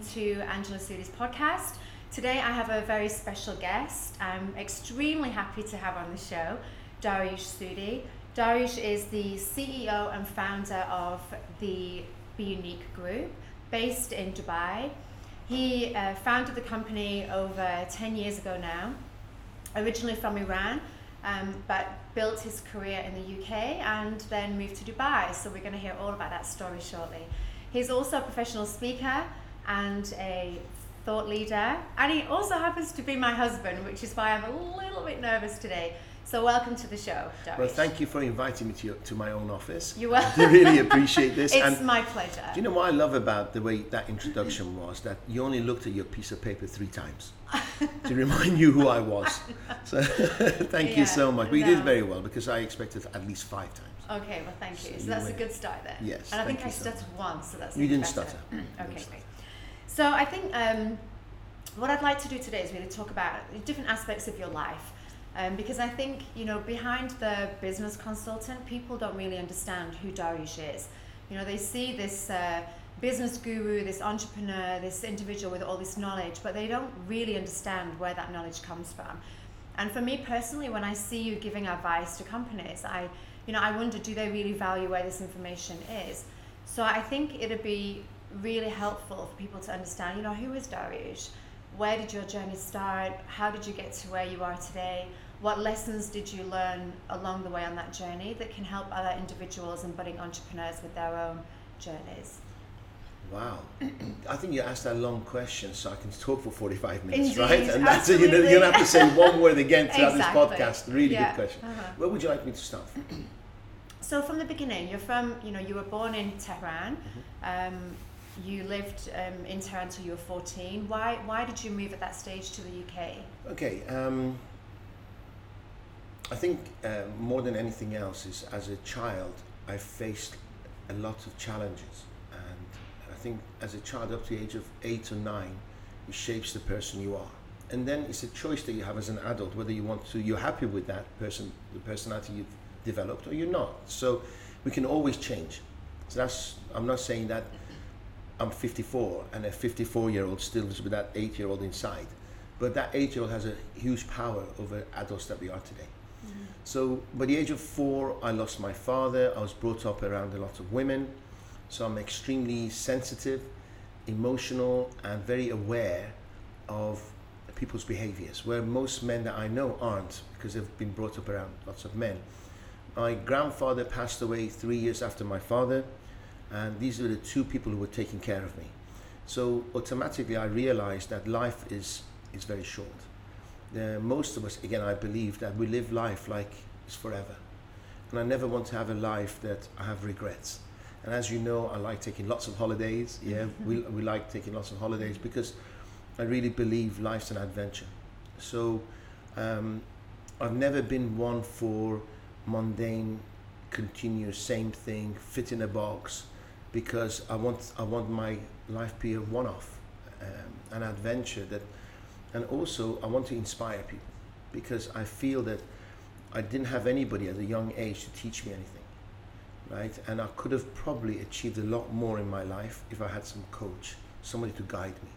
to Angela Sudi's podcast. Today I have a very special guest. I'm extremely happy to have on the show Dariush Sudi. Dariush is the CEO and founder of the Be Unique Group based in Dubai. He uh, founded the company over 10 years ago now, originally from Iran, um, but built his career in the UK and then moved to Dubai. So we're going to hear all about that story shortly. He's also a professional speaker and a thought leader, and he also happens to be my husband, which is why I'm a little bit nervous today. So welcome to the show, Dariush. Well, thank you for inviting me to, your, to my own office. You are. Welcome. I really appreciate this. it's and my pleasure. do you know what I love about the way that introduction was? That you only looked at your piece of paper three times to remind you who I was. So thank Yeah, you so much. But you did very well because I expected at least five times. Okay, well, thank you. So So you that's a good start then. Yes, And I think I so stuttered once, so that's You didn't better. stutter. Okay, didn't great. So I think um, what I'd like to do today is really talk about different aspects of your life. Um, because I think, you know, behind the business consultant, people don't really understand who Dariush is. You know, they see this uh, business guru, this entrepreneur, this individual with all this knowledge, but they don't really understand where that knowledge comes from. And for me personally, when I see you giving advice to companies, I, you know, I wonder, do they really value where this information is? So I think it'd be really helpful for people to understand, you know, who is Dariush? Where did your journey start? How did you get to where you are today? What lessons did you learn along the way on that journey that can help other individuals and budding entrepreneurs with their own journeys? Wow. I think you asked a long question, so I can talk for 45 minutes, Indeed, right? And that's you know, you don't have to say one word again throughout Exactly. this podcast. Really Yeah. good question. Uh-huh. Where would you like me to start? So from the beginning, you're from, you know, you were born in Tehran. Mm-hmm. Um, you lived um, in Tehran you were 14. Why, why did you move at that stage to the UK? Okay. Um, I think uh, more than anything else is as a child, I faced a lot of challenges, and I think as a child up to the age of eight or nine, it shapes the person you are. And then it's a choice that you have as an adult whether you want to, you're happy with that person, the personality you've developed, or you're not. So we can always change. So that's I'm not saying that I'm 54 and a 54 year old still lives with that eight year old inside. But that eight year old has a huge power over adults that we are today. Mm-hmm. So by the age of four, I lost my father. I was brought up around a lot of women. So I'm extremely sensitive, emotional, and very aware of people's behaviors, where most men that I know aren't because they've been brought up around lots of men. My grandfather passed away three years after my father, and these were the two people who were taking care of me. So automatically, I realized that life is, is very short. Uh, most of us, again, I believe that we live life like it's forever. And I never want to have a life that I have regrets. And as you know, I like taking lots of holidays. Yeah, we, we like taking lots of holidays because I really believe life's an adventure. So um, I've never been one for mundane, continuous, same thing, fit in a box, because I want I want my life be a one-off, um, an adventure that, and also I want to inspire people, because I feel that I didn't have anybody at a young age to teach me anything, right? And I could have probably achieved a lot more in my life if I had some coach, somebody to guide me.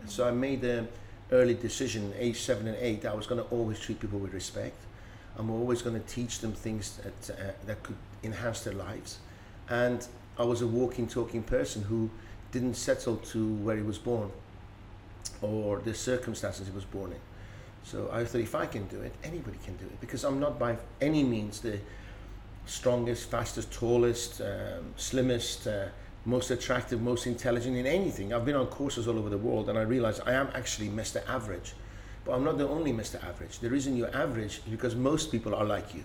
And so I made an early decision, age seven and eight, I was going to always treat people with respect. I'm always going to teach them things that, uh, that could enhance their lives. And I was a walking, talking person who didn't settle to where he was born or the circumstances he was born in. So I thought if I can do it, anybody can do it because I'm not by any means the strongest, fastest, tallest, um, slimmest, uh, most attractive, most intelligent in anything. I've been on courses all over the world and I realized I am actually Mr. Average. But I'm not the only Mr. Average. The reason you're average is because most people are like you.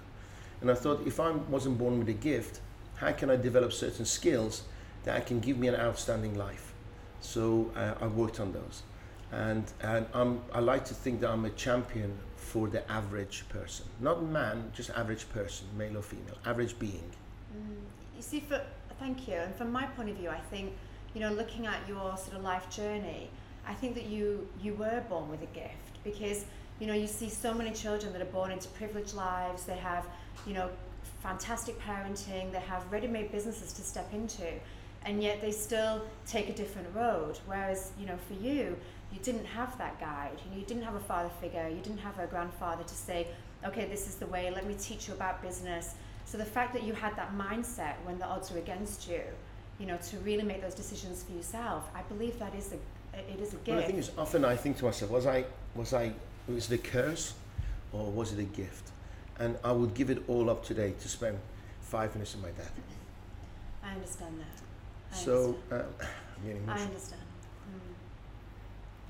And I thought if I wasn't born with a gift, how can I develop certain skills that can give me an outstanding life? So uh, I worked on those. And, and I'm, I like to think that I'm a champion for the average person. Not man, just average person, male or female, average being. You see, for thank you. And from my point of view, I think you know, looking at your sort of life journey, I think that you you were born with a gift because you know you see so many children that are born into privileged lives. They have you know fantastic parenting. They have ready-made businesses to step into, and yet they still take a different road. Whereas, you know, for you, you didn't have that guide. You, know, you didn't have a father figure. You didn't have a grandfather to say, okay, this is the way. Let me teach you about business. So the fact that you had that mindset when the odds were against you, you know, to really make those decisions for yourself, I believe that is a it is a gift. Well, the thing is, often I think to myself, was I was I was it a curse, or was it a gift? And I would give it all up today to spend five minutes with my dad. I understand that. I so, understand. uh, I'm getting I understand. Mm.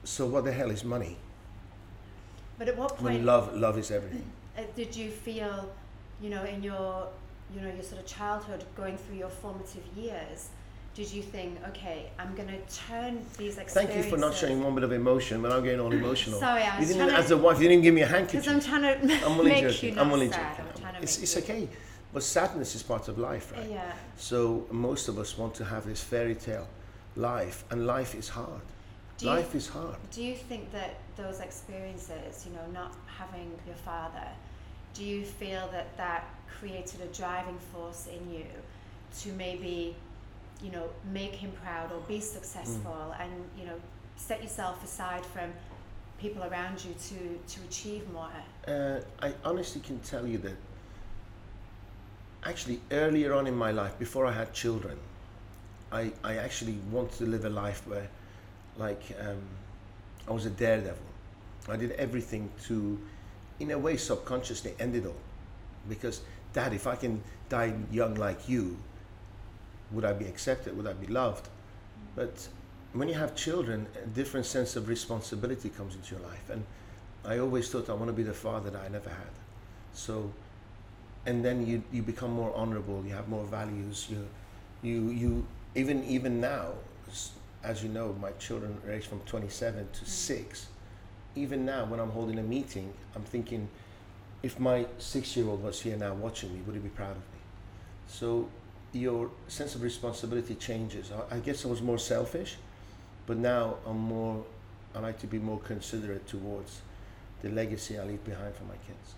So what the hell is money? But at what point When love, love is everything. uh, did you feel, you know, in your, you know, your sort of childhood, going through your formative years, did you think, okay, I'm going to turn these experiences? Thank you for not showing one bit of emotion when I'm getting all emotional. Sorry, I you didn't, as to, a wife, you didn't give me a handkerchief. because. I'm trying to I'm only make joking. you not I'm only sad. joking. I'm trying to It's, it's you- okay. But sadness is part of life, right? Yeah. So most of us want to have this fairy tale life, and life is hard. Do you, life is hard. do you think that those experiences, you know, not having your father, do you feel that that created a driving force in you to maybe, you know, make him proud or be successful and, you know, set yourself aside from people around you to, to achieve more? Uh, I honestly can tell you that actually earlier on in my life, before I had children, I, I actually wanted to live a life where, like, um, I was a daredevil. I did everything to, in a way, subconsciously end it all. Because, Dad, if I can die young like you, would I be accepted? Would I be loved? But when you have children, a different sense of responsibility comes into your life. And I always thought I want to be the father that I never had. So, and then you, you become more honorable. You have more values. You, you, you even even now, as you know, my children range from 27 to mm. six. Even now, when I'm holding a meeting, I'm thinking, if my six-year-old was here now watching me, would he be proud of me? So your sense of responsibility changes. I, I guess I was more selfish, but now I'm more. I like to be more considerate towards the legacy I leave behind for my kids.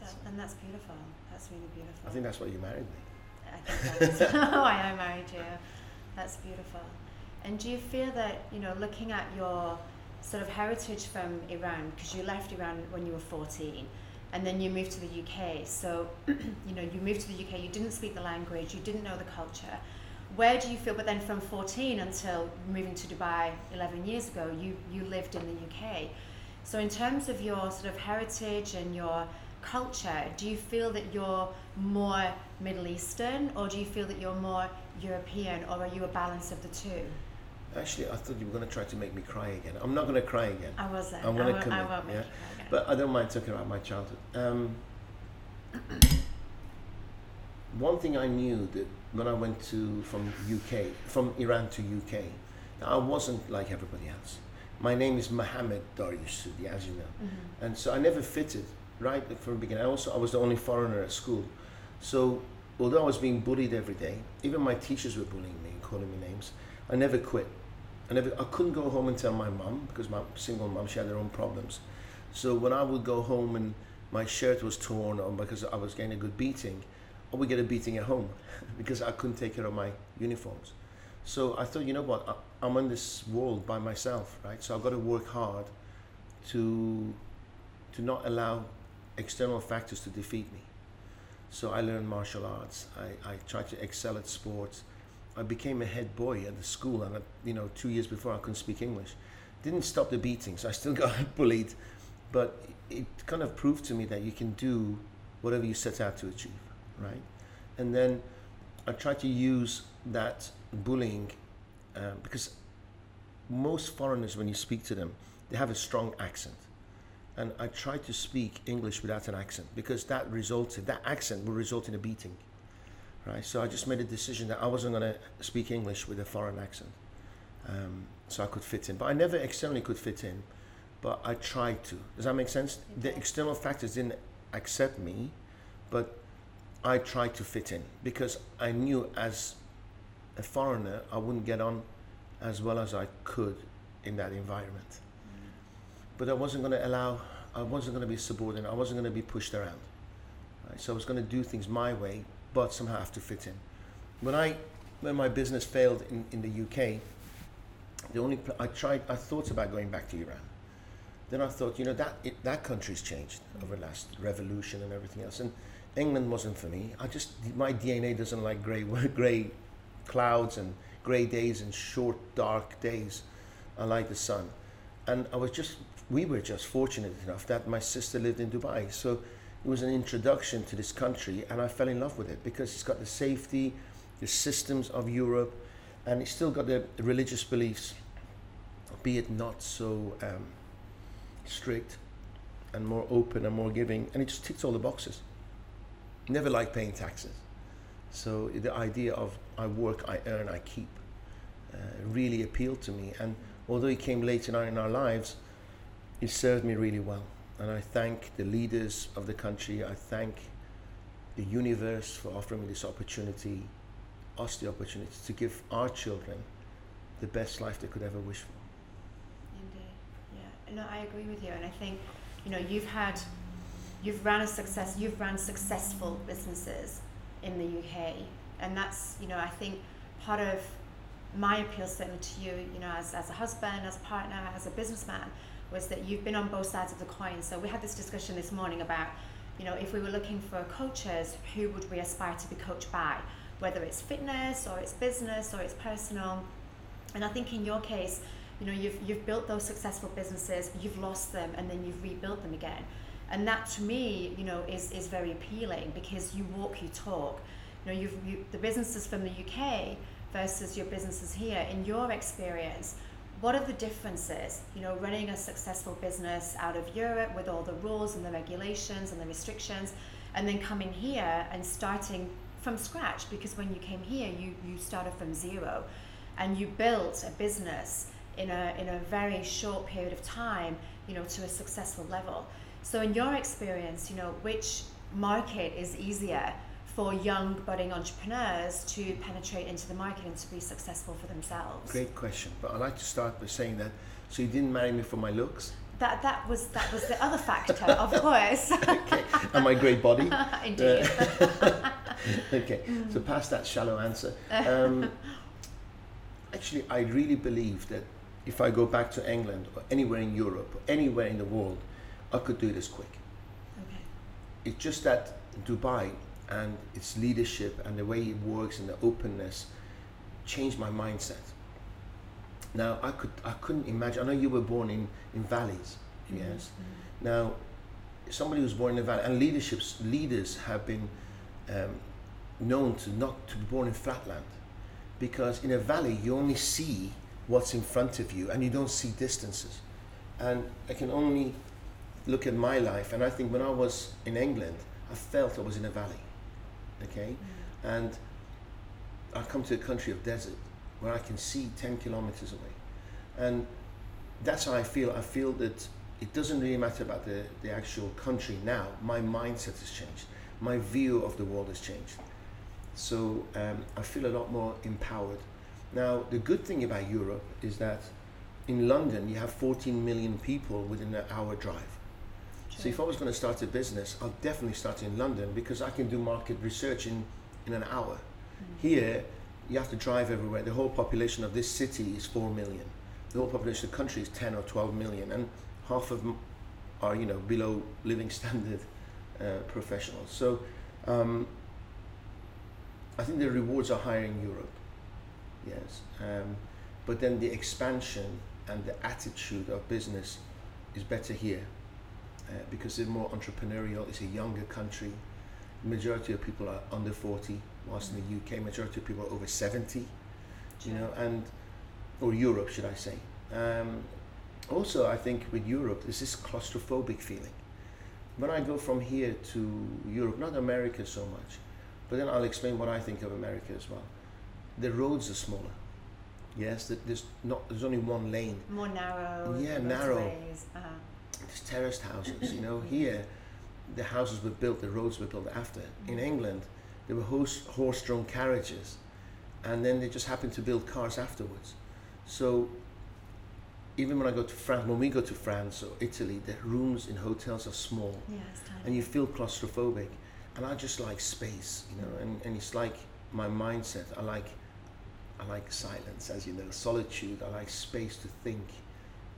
That, and that's beautiful. That's really beautiful. I think that's why you married me. I think that is why I married you. That's beautiful. And do you feel that, you know, looking at your sort of heritage from Iran, because you left Iran when you were 14, and then you moved to the UK. So, you know, you moved to the UK, you didn't speak the language, you didn't know the culture. Where do you feel, but then from 14 until moving to Dubai 11 years ago, you, you lived in the UK. So, in terms of your sort of heritage and your culture, do you feel that you're more Middle Eastern or do you feel that you're more European or are you a balance of the two? Actually, I thought you were going to try to make me cry again. I'm not going to cry again, I wasn't. I'm I gonna won't, I commit, won't yeah. you cry again. but I don't mind talking about my childhood. Um, one thing I knew that when I went to from UK, from Iran to UK, I wasn't like everybody else. My name is Mohammed Darius Sudi, as you know. Mhm. and so I never fitted right from the beginning. Also, I was the only foreigner at school, so although I was being bullied every day, even my teachers were bullying me and calling me names. I never quit. Never. I couldn't go home and tell my mum because my single mum she had her own problems. So when I would go home and my shirt was torn or because I was getting a good beating, I would get a beating at home because I couldn't take care of my uniforms. So I thought, you know what, I'm on this world by myself, right? So I've got to work hard to to not allow external factors to defeat me. So I learned martial arts. I, I tried to excel at sports. I became a head boy at the school, and I, you know, two years before I couldn't speak English. Didn't stop the beatings. I still got bullied, but it kind of proved to me that you can do whatever you set out to achieve, right? And then I tried to use that bullying uh, because most foreigners, when you speak to them, they have a strong accent. And I tried to speak English without an accent because that resulted, that accent will result in a beating, right? So I just made a decision that I wasn't going to speak English with a foreign accent, um, so I could fit in. But I never externally could fit in, but I tried to. Does that make sense? The external factors didn't accept me, but I tried to fit in because I knew as a foreigner I wouldn't get on as well as I could in that environment but I wasn't going to allow, I wasn't going to be subordinate, I wasn't going to be pushed around. Right? So I was going to do things my way, but somehow have to fit in. When I when my business failed in, in the UK, the only pl- I tried, I thought about going back to Iran. Then I thought, you know, that it, that country's changed over the last revolution and everything else, and England wasn't for me. I just my DNA doesn't like grey grey clouds and grey days and short dark days. I like the sun, and I was just we were just fortunate enough that my sister lived in Dubai, so it was an introduction to this country, and I fell in love with it because it's got the safety, the systems of Europe, and it's still got the religious beliefs, be it not so um, strict and more open and more giving, and it just ticks all the boxes. Never liked paying taxes. So the idea of I work, I earn, I keep uh, really appealed to me. And although it came later on in our lives, it served me really well. And I thank the leaders of the country. I thank the universe for offering me this opportunity, us the opportunity to give our children the best life they could ever wish for. Indeed, yeah. No, I agree with you, and I think, you know, you've had, you've run a success, you've run successful businesses in the UK, and that's, you know, I think part of my appeal certainly to you, you know, as, as a husband, as a partner, as a businessman, was that you've been on both sides of the coin. So we had this discussion this morning about, you know, if we were looking for coaches, who would we aspire to be coached by? Whether it's fitness or it's business or it's personal. And I think in your case, you know, you've you've built those successful businesses, you've lost them, and then you've rebuilt them again. And that to me, you know, is, is very appealing because you walk, you talk. You know, you've you, the businesses from the UK versus your businesses here. In your experience, what are the differences? You know, running a successful business out of Europe with all the rules and the regulations and the restrictions, and then coming here and starting from scratch because when you came here, you, you started from zero and you built a business in a, in a very short period of time, you know, to a successful level. So in your experience, you know, which market is easier for young budding entrepreneurs to penetrate into the market and to be successful for themselves? Great question. But I'd like to start by saying that so you didn't marry me for my looks? That that was that was the other factor, of course. okay. And my great body? Indeed. Uh, okay. So past that shallow answer. Um, actually I really believe that if I go back to England or anywhere in Europe or anywhere in the world, I could do this quick. Okay. It's just that Dubai and its leadership and the way it works and the openness changed my mindset. Now I could I couldn't imagine. I know you were born in in valleys, Mm-hmm. yes. Now somebody who's born in a valley and leaderships leaders have been um, known to not to be born in flatland because in a valley you only see what's in front of you and you don't see distances. And I can only look at my life and I think when I was in England I felt I was in a valley okay? And I come to a country of desert where I can see 10 kilometers away. And that's how I feel. I feel that it doesn't really matter about the, the actual country now. My mindset has changed. My view of the world has changed. So um, I feel a lot more empowered. Now, the good thing about Europe is that in London, you have 14 million people within an hour drive. So if I was going to start a business, I'll definitely start in London because I can do market research in, in an hour. Here, you have to drive everywhere. The whole population of this city is 4 million. The whole population of the country is 10 or 12 million. And half of them are, you know, below living standard uh, professionals. So um, I think the rewards are higher in Europe. Yes. Um, but then the expansion and the attitude of business is better here uh, because they're more entrepreneurial. It's a younger country. Majority of people are under 40, whilst in the UK, majority of people are over 70, you know, and or Europe, should I say. Um, also, I think with Europe, there's this claustrophobic feeling. When I go from here to Europe, not America so much, but then I'll explain what I think of America as well. The roads are smaller. Yes, there's not. There's only one lane. More narrow. Yeah, narrow. Uh-huh. There's terraced houses. You know, here, the houses were built, the roads were built after. In England, there were horse, horse-drawn carriages, and then they just happened to build cars afterwards. So, even when I go to France, when we go to France or Italy, the rooms in hotels are small, Yeah, and you feel claustrophobic. And I just like space, you know, and, and it's like my mindset. I like I like silence, as you know, solitude. I like space to think.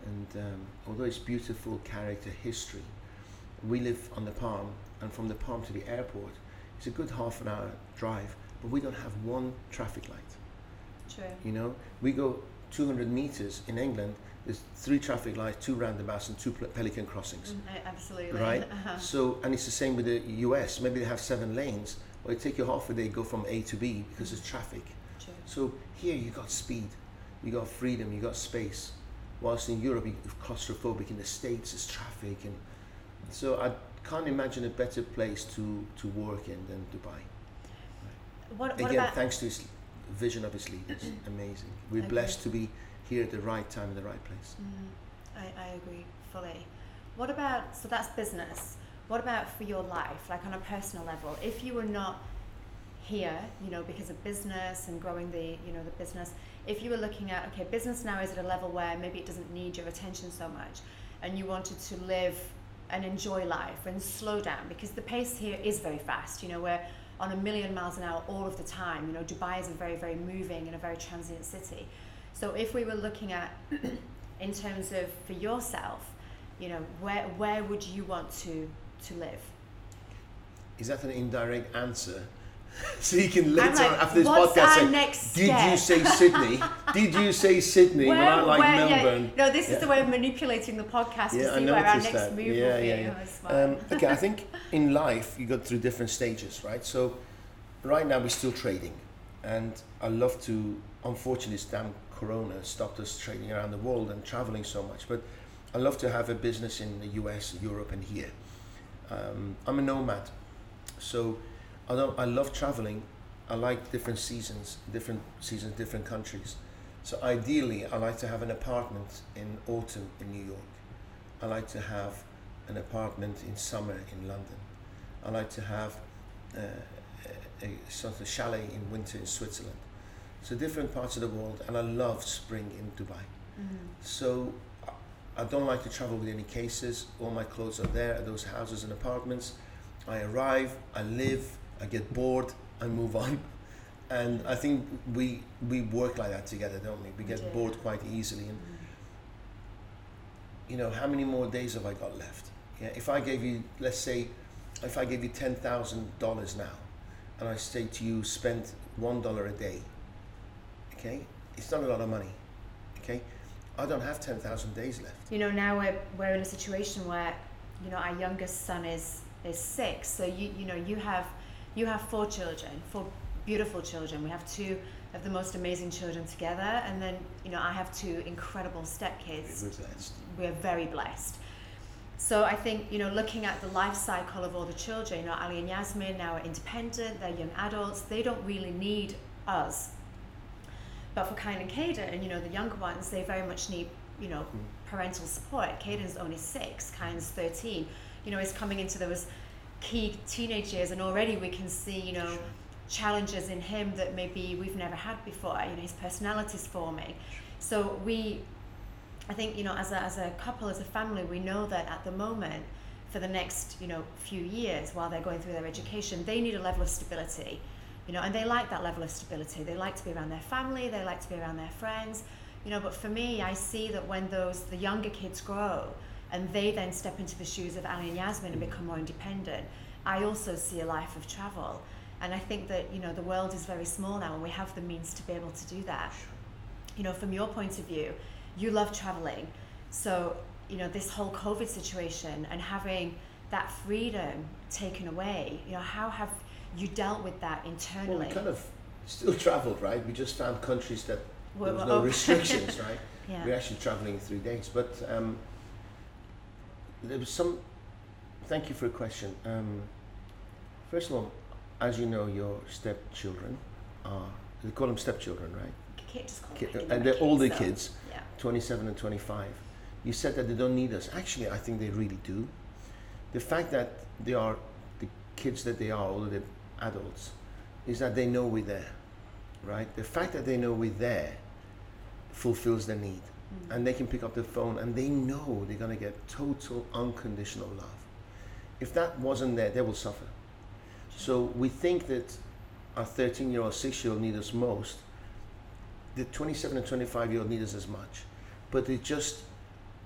And um, although it's beautiful character history, we live on the Palm, and from the Palm to the airport, it's a good half an hour drive, but we don't have one traffic light. True. You know, we go 200 meters in England. There's three traffic lights, two roundabouts, and two pelican crossings. Mm, absolutely. Right. Uh-huh. So, and it's the same with the US. Maybe they have seven lanes, but it take you half a day to go from A to B because there's traffic. True. So here you got speed, you got freedom, you got space. Whilst in Europe, you're claustrophobic. In the States, it's traffic, and so I can't imagine a better place to, to work in than Dubai. What, what Again, thanks to his vision of his leaders, amazing. We're Agreed. blessed to be here at the right time in the right place. Mm, I, I agree fully. What about so that's business. What about for your life, like on a personal level? If you were not here, you know, because of business and growing the, you know, the business, if you were looking at okay, business now is at a level where maybe it doesn't need your attention so much, and you wanted to live and enjoy life and slow down because the pace here is very fast. You know, we're on a million miles an hour all of the time. You know, Dubai is a very, very moving and a very transient city. So if we were looking at in terms of for yourself, you know, where where would you want to to live? Is that an indirect answer? so you can later like, after this podcast say, next Did step? you say Sydney? Did you say Sydney when I like yeah, Melbourne? no, this Yeah. is the way of manipulating the podcast Yeah, to see where our next that. move Yeah, will be. yeah, yeah. Oh. Um, okay, I think in life you go through different stages, right? So right now we're still trading, and I love to. Unfortunately, this damn Corona stopped us trading around the world and traveling so much. But I love to have a business in the U.S., Europe, and here. Um, I'm a nomad, so although I love traveling, I like different seasons, different seasons, different countries. So ideally, I like to have an apartment in autumn in New York. I like to have an apartment in summer in London. I like to have uh, a, a sort of chalet in winter in Switzerland. So different parts of the world, and I love spring in Dubai. Mhm. So I- I don't like to travel with any cases. All my clothes are there at those houses and apartments. I arrive, I live, I get bored, I move on. And I think we we work like that together, don't we? We get do, bored quite easily. And you know, how many more days have I got left? Yeah, if I gave you, let's say, if I gave you ten thousand dollars now, and I say to you, spend one dollar a day. Okay, it's not a lot of money. Okay, I don't have ten thousand days left. You know, now we're we're in a situation where, you know, our youngest son is is six. So you you know you have you have four children, four beautiful children. We have two of the most amazing children together, and then you know I have two incredible stepkids. We're we're very blessed. So I think, you know, looking at the life cycle of all the children, you know, Ali and Yasmin now are independent, they're young adults, they don't really need us. But for Kain and Caden, you know, the younger ones, they very much need, you know, mm. parental support. Caden's only six, Kain's 13. You know, he's coming into those key teenage years and already we can see, you know, challenges in him that maybe we've never had before. You know, his personality's forming. So we I think you know as a, as a couple as a family we know that at the moment for the next you know few years while they're going through their education they need a level of stability you know and they like that level of stability they like to be around their family they like to be around their friends you know but for me I see that when those the younger kids grow and they then step into the shoes of Ali and Yasmin and become more independent I also see a life of travel and I think that you know the world is very small now and we have the means to be able to do that you know from your point of view you love traveling. So, you know, this whole COVID situation and having that freedom taken away, you know, how have you dealt with that internally? Well, we kind of still travelled, right? We just found countries that Were- there was no open. restrictions, right? yeah. We're actually traveling in three days. But um, there was some. Thank you for a question. Um, first of all, as you know, your stepchildren are. They call them stepchildren, right? Ki- just call Ki- them and they're older so, kids, Yeah. 27 and 25. You said that they don't need us. Actually, I think they really do. The fact that they are the kids that they are, although they're adults, is that they know we're there, right? The fact that they know we're there fulfills their need. Mm. And they can pick up the phone and they know they're going to get total unconditional love. If that wasn't there, they will suffer. So we think that our 13 year old, 6 year old need us most. the 27 and 25 year old need us as much, but they just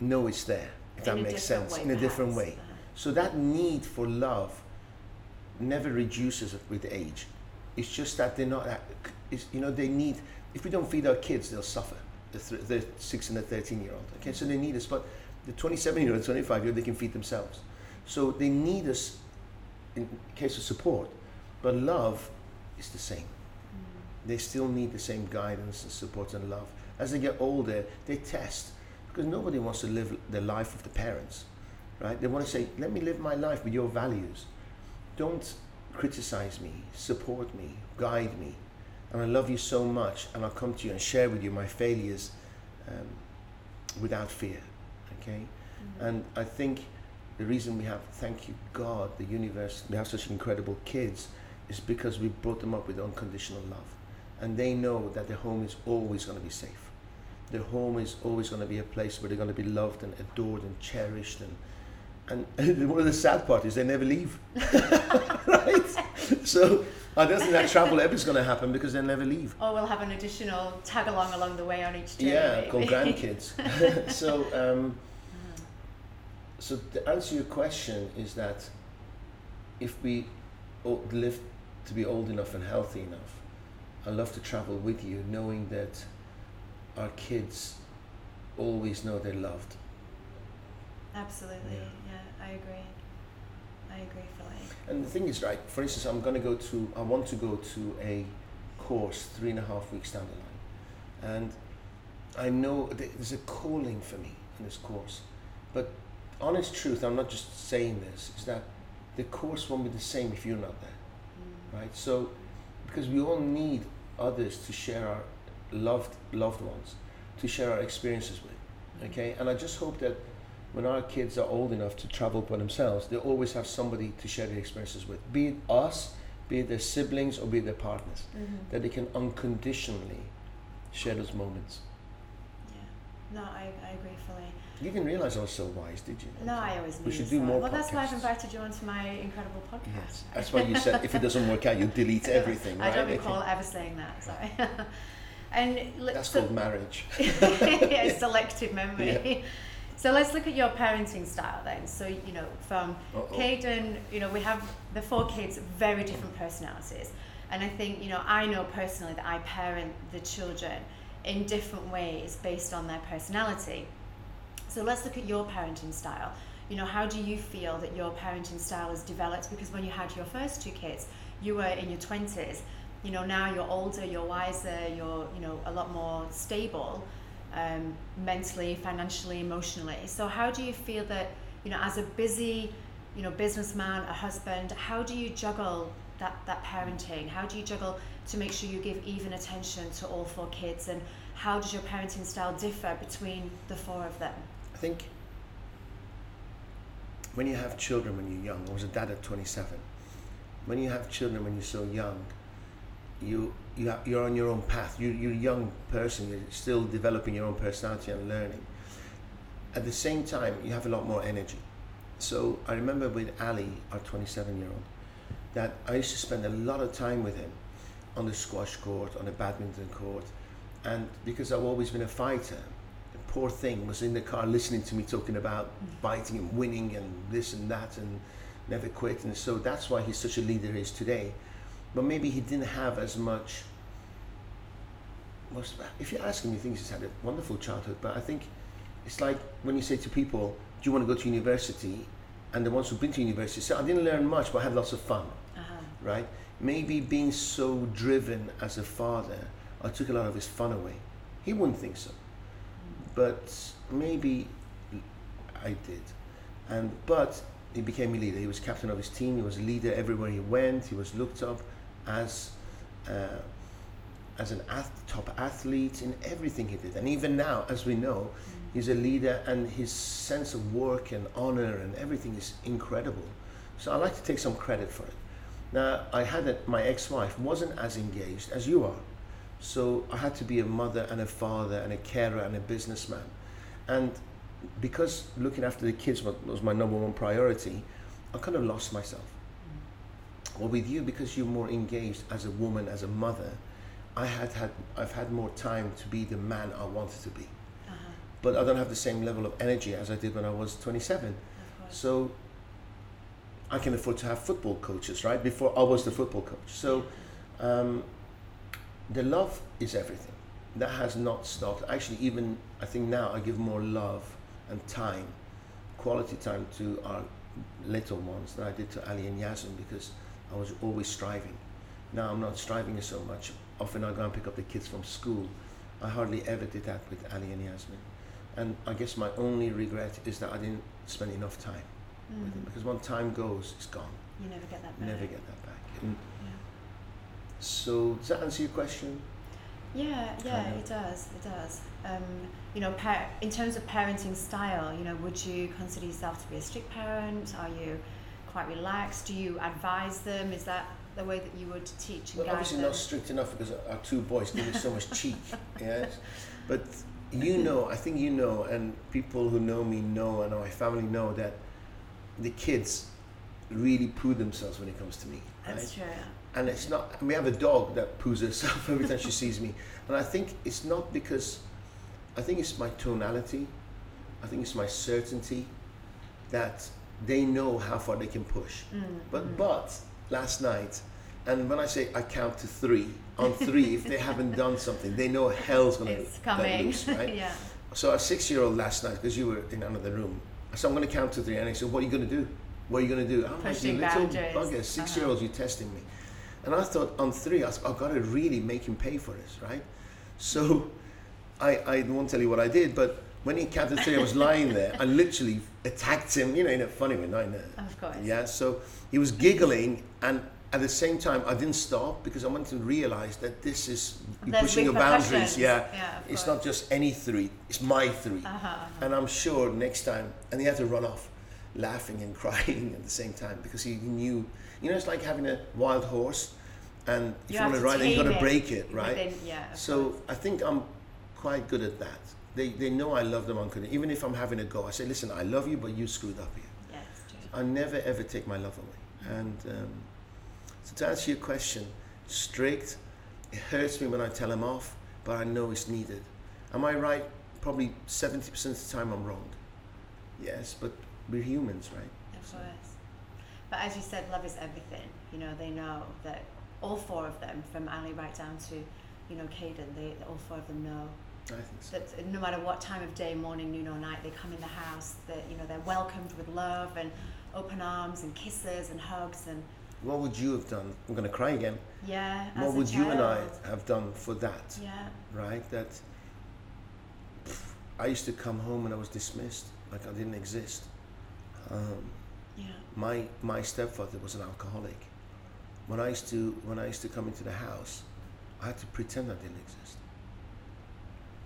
know it's there. If In that makes sense, way, in a different way. Uh-huh. So that need for love never reduces with age. It's just that they're not. It's, you know, they need. If we don't feed our kids, they'll suffer. The, th- the six and the thirteen year old. Okay, so they need us. But the twenty-seven year old, twenty-five year old, they can feed themselves. So they need us in case of support. But love is the same. Mm. They still need the same guidance and support and love. As they get older, they test because nobody wants to live the life of the parents, right? They want to say, "Let me live my life with your values. Don't criticize me, support me, guide me, and I love you so much, and I'll come to you and share with you my failures um, without fear." Okay, and I think the reason we have, thank you God, the universe, we have such incredible kids, is because we brought them up with unconditional love, and they know that their home is always going to be safe. Their home is always going to be a place where they're going to be loved and adored and cherished and and one of the sad part is they never leave. right? So I don't think that travel ever is going to happen because they'll never leave. Or we'll have an additional tag along along the way on each journey. Yeah, called grandkids. so, um, so to answer your question is that if we live to be old enough and healthy enough, I love to travel with you, knowing that our kids always know they're loved. Absolutely. Yeah. Yeah. I agree. I agree fully. And the thing is, right? For instance, I'm going to go to. I want to go to a course three and a half weeks down the line, and I know th- there's a calling for me in this course. But honest truth, I'm not just saying this. Is that the course won't be the same if you're not there, Mm. right? So, because we all need others to share our loved loved ones, to share our experiences with. Okay, and I just hope that when our kids are old enough to travel by themselves, they always have somebody to share their experiences with, be it us, be it their siblings, or be it their partners, Mhm. that they can unconditionally share those moments. Yeah. No, I, I agree fully. You didn't realize I was so wise, did you? No, I always knew We should do one. more Well, that's why I've invited you onto my incredible podcast. Yes, that's why you said if it doesn't work out, you delete everything, I right? don't recall ever saying that. Sorry. and That's so- called marriage. yeah, selective memory. Yeah. So let's look at your parenting style then. So you know, from Uh-oh. Caden, you know, we have the four kids, very different personalities, and I think you know, I know personally that I parent the children in different ways based on their personality. So let's look at your parenting style. You know, how do you feel that your parenting style has developed? Because when you had your first two kids, you were in your twenties. You know, now you're older, you're wiser, you're you know a lot more stable, um, mentally, financially, emotionally. So how do you feel that you know, as a busy, you know, businessman, a husband, how do you juggle that that parenting? How do you juggle to make sure you give even attention to all four kids? And how does your parenting style differ between the four of them? I think when you have children when you're young, I was a dad at 27. When you have children when you're so young, you you you're on your own path. You you're a young person. You're still developing your own personality and learning. At the same time, you have a lot more energy. So I remember with Ali, our 27 year old, that I used to spend a lot of time with him on the squash court, on the badminton court, and because I've always been a fighter, the poor thing was in the car listening to me talking about fighting and winning and this and that and never quit. And so that's why he's such a leader he is today. But maybe he didn't have as much. Most, if you ask him, he thinks he's had a wonderful childhood. But I think it's like when you say to people, "Do you want to go to university?" and the ones who've been to university say, "I didn't learn much, but I had lots of fun." Uh-huh. right? Maybe being so driven as a father, I took a lot of his fun away. He wouldn't think so, but maybe I did. And but he became a leader. He was captain of his team. He was a leader everywhere he went. He was looked up as uh, as an ath- top athlete in everything he did. And even now, as we know, he's a leader, and his sense of work and honor and everything is incredible. So I like to take some credit for it. Now, I had a, my ex-wife wasn't as engaged as you are, so I had to be a mother and a father and a carer and a businessman, and because looking after the kids was my number one priority, I kind of lost myself. Well, with you, because you're more engaged as a woman, as a mother, I had had I've had more time to be the man I wanted to be, Uh-huh. but I don't have the same level of energy as I did when I was 27. So I can afford to have football coaches, right? Before I was the football coach. So um, the love is everything. That has not stopped. Actually, even I think now I give more love and time, quality time to our little ones than I did to Ali and Yasmin because I was always striving. Now I'm not striving so much. Often I go and pick up the kids from school. I hardly ever did that with Ali and Yasmin. And I guess my only regret is that I didn't spend enough time with them Mm. because when time goes, it's gone. You never get that back. Never get that back. And Yeah. so does that answer your question? Yeah, yeah, it does. It does. Um, you know, par- in terms of parenting style, you know, would you consider yourself to be a strict parent? Are you quite relaxed? Do you advise them? Is that the way that you would teach and Well, guide obviously them? not strict enough because our two boys give me so much cheek. Yes, but you know, I think you know, and people who know me know, and my family know that the kids really poo themselves when it comes to me. That's right? true. and it's not we have a dog that poos herself every time she sees me and i think it's not because i think it's my tonality i think it's my certainty that they know how far they can push Mm, but mm. but last night and when i say i count to three on three if they haven't done something they know hell's gonna it's coming. loose, right yeah. so our six-year-old last night, because you were in another room, so I'm to count to three, and he said, "What are you to do? What are you to do?" I'm like, Pushing "You little bugger, six-year-olds, you're testing me." And I thought on three, I was, I've got to really make him pay for this, right? So I, I won't tell you what I did, but when he counted three, I was lying there. I literally attacked him, you know, in a funny way, not in a Of course. yeah, so he was giggling, and at the same time, I didn't stop because I wanted to realize that this is you're There's pushing your boundaries. Yeah, Yeah, it's course. not just any three; it's my 3 Uh-huh, uh-huh. And I'm sure next time, and he had to run off, laughing and crying at the same time because he knew, you know, it's like having a wild horse, and if You you, want to to ride it, you've got to break it, right? Within, yeah. So course. I think I'm quite good at that. They, they know I love them unconditionally. Even if I'm having a go, I say, listen, I love you, but you screwed up here. It's true. I never ever take my love away. And um, so to answer your question, strict. It hurts me when I tell them off, but I know it's needed. Am I right? Probably seventy percent of the time I'm wrong. Yes, but we're humans, right? Of So- course. But as you said, love is everything. You know, they know that all four of them, from Ali right down to, you know, Caden, they all four of them know I think so. that no matter what time of day, morning, noon, or night, they come in the house. That you know, they're welcomed with love and open arms and kisses and hugs and What would you have done? I'm going to cry again. yeah. what would you and I have done for that? Yeah. Right? That pff, I used to come home and I was dismissed, like I didn't exist. Um, Yeah. my my stepfather was an alcoholic. When I used to when I used to come into the house, I had to pretend I didn't exist.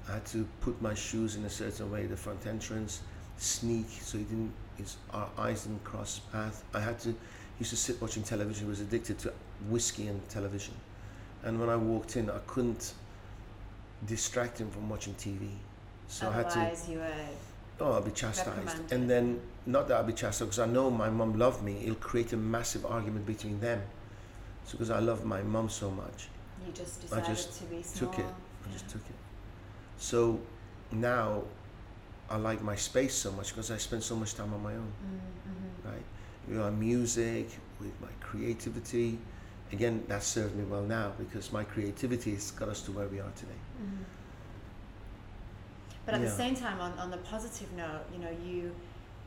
I had to put my shoes in a certain way, the front entrance, sneak so he didn't his our eyes didn't cross path. I had to he used to sit watching television, he was addicted to whiskey and television. And when I walked in I couldn't distract him from watching TV. So I had to you. Oh, I'll be chastised. And then, not that I'll be chastised because I know my mum loved me, it'll create a massive argument between them. So, because I love my mum so much, You just I just to be small. took it. I just took it. So, now I like my space so much because I spend so much time on my own, Mm-hmm. right? With my music, with my creativity. Again, that served me well now because my creativity has got us to where we are today. Mm-hmm. But at Yeah. the same time, on, on the positive note, you know, you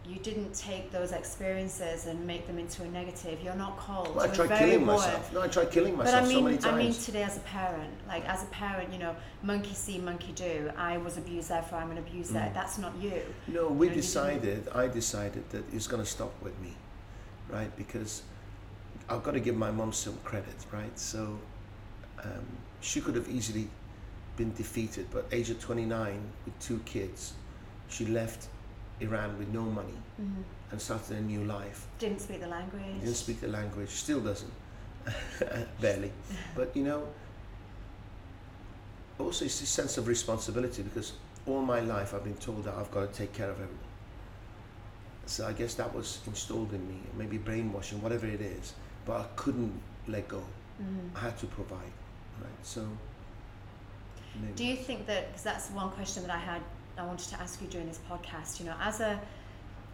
you didn't take those experiences and make them into a negative. You're not cold. Well, I tried killing warm. myself. No, I tried killing But myself I so mean, many times. I mean today as a parent, like as a parent, you know, monkey see, monkey do. I was abused, therefore I'm an abuser. Mm. That's not you. No, we you didn't- decided, I decided that it's going to stop with me, right? Because I've got to give my mom some credit, right? So um, she could have easily been defeated, but age of 29 with two kids, she left Iran with no money Mm-hmm. and started a new life. Didn't speak the language. Didn't speak the language, still doesn't, barely. But you know, also it's this sense of responsibility because all my life I've been told that I've got to take care of everyone. So I guess that was installed in me, maybe brainwashing, whatever it is. But I couldn't let go. Mm-hmm. I had to provide, right? So Maybe. Do you think that because that's one question that I had I wanted to ask you during this podcast, you know, as a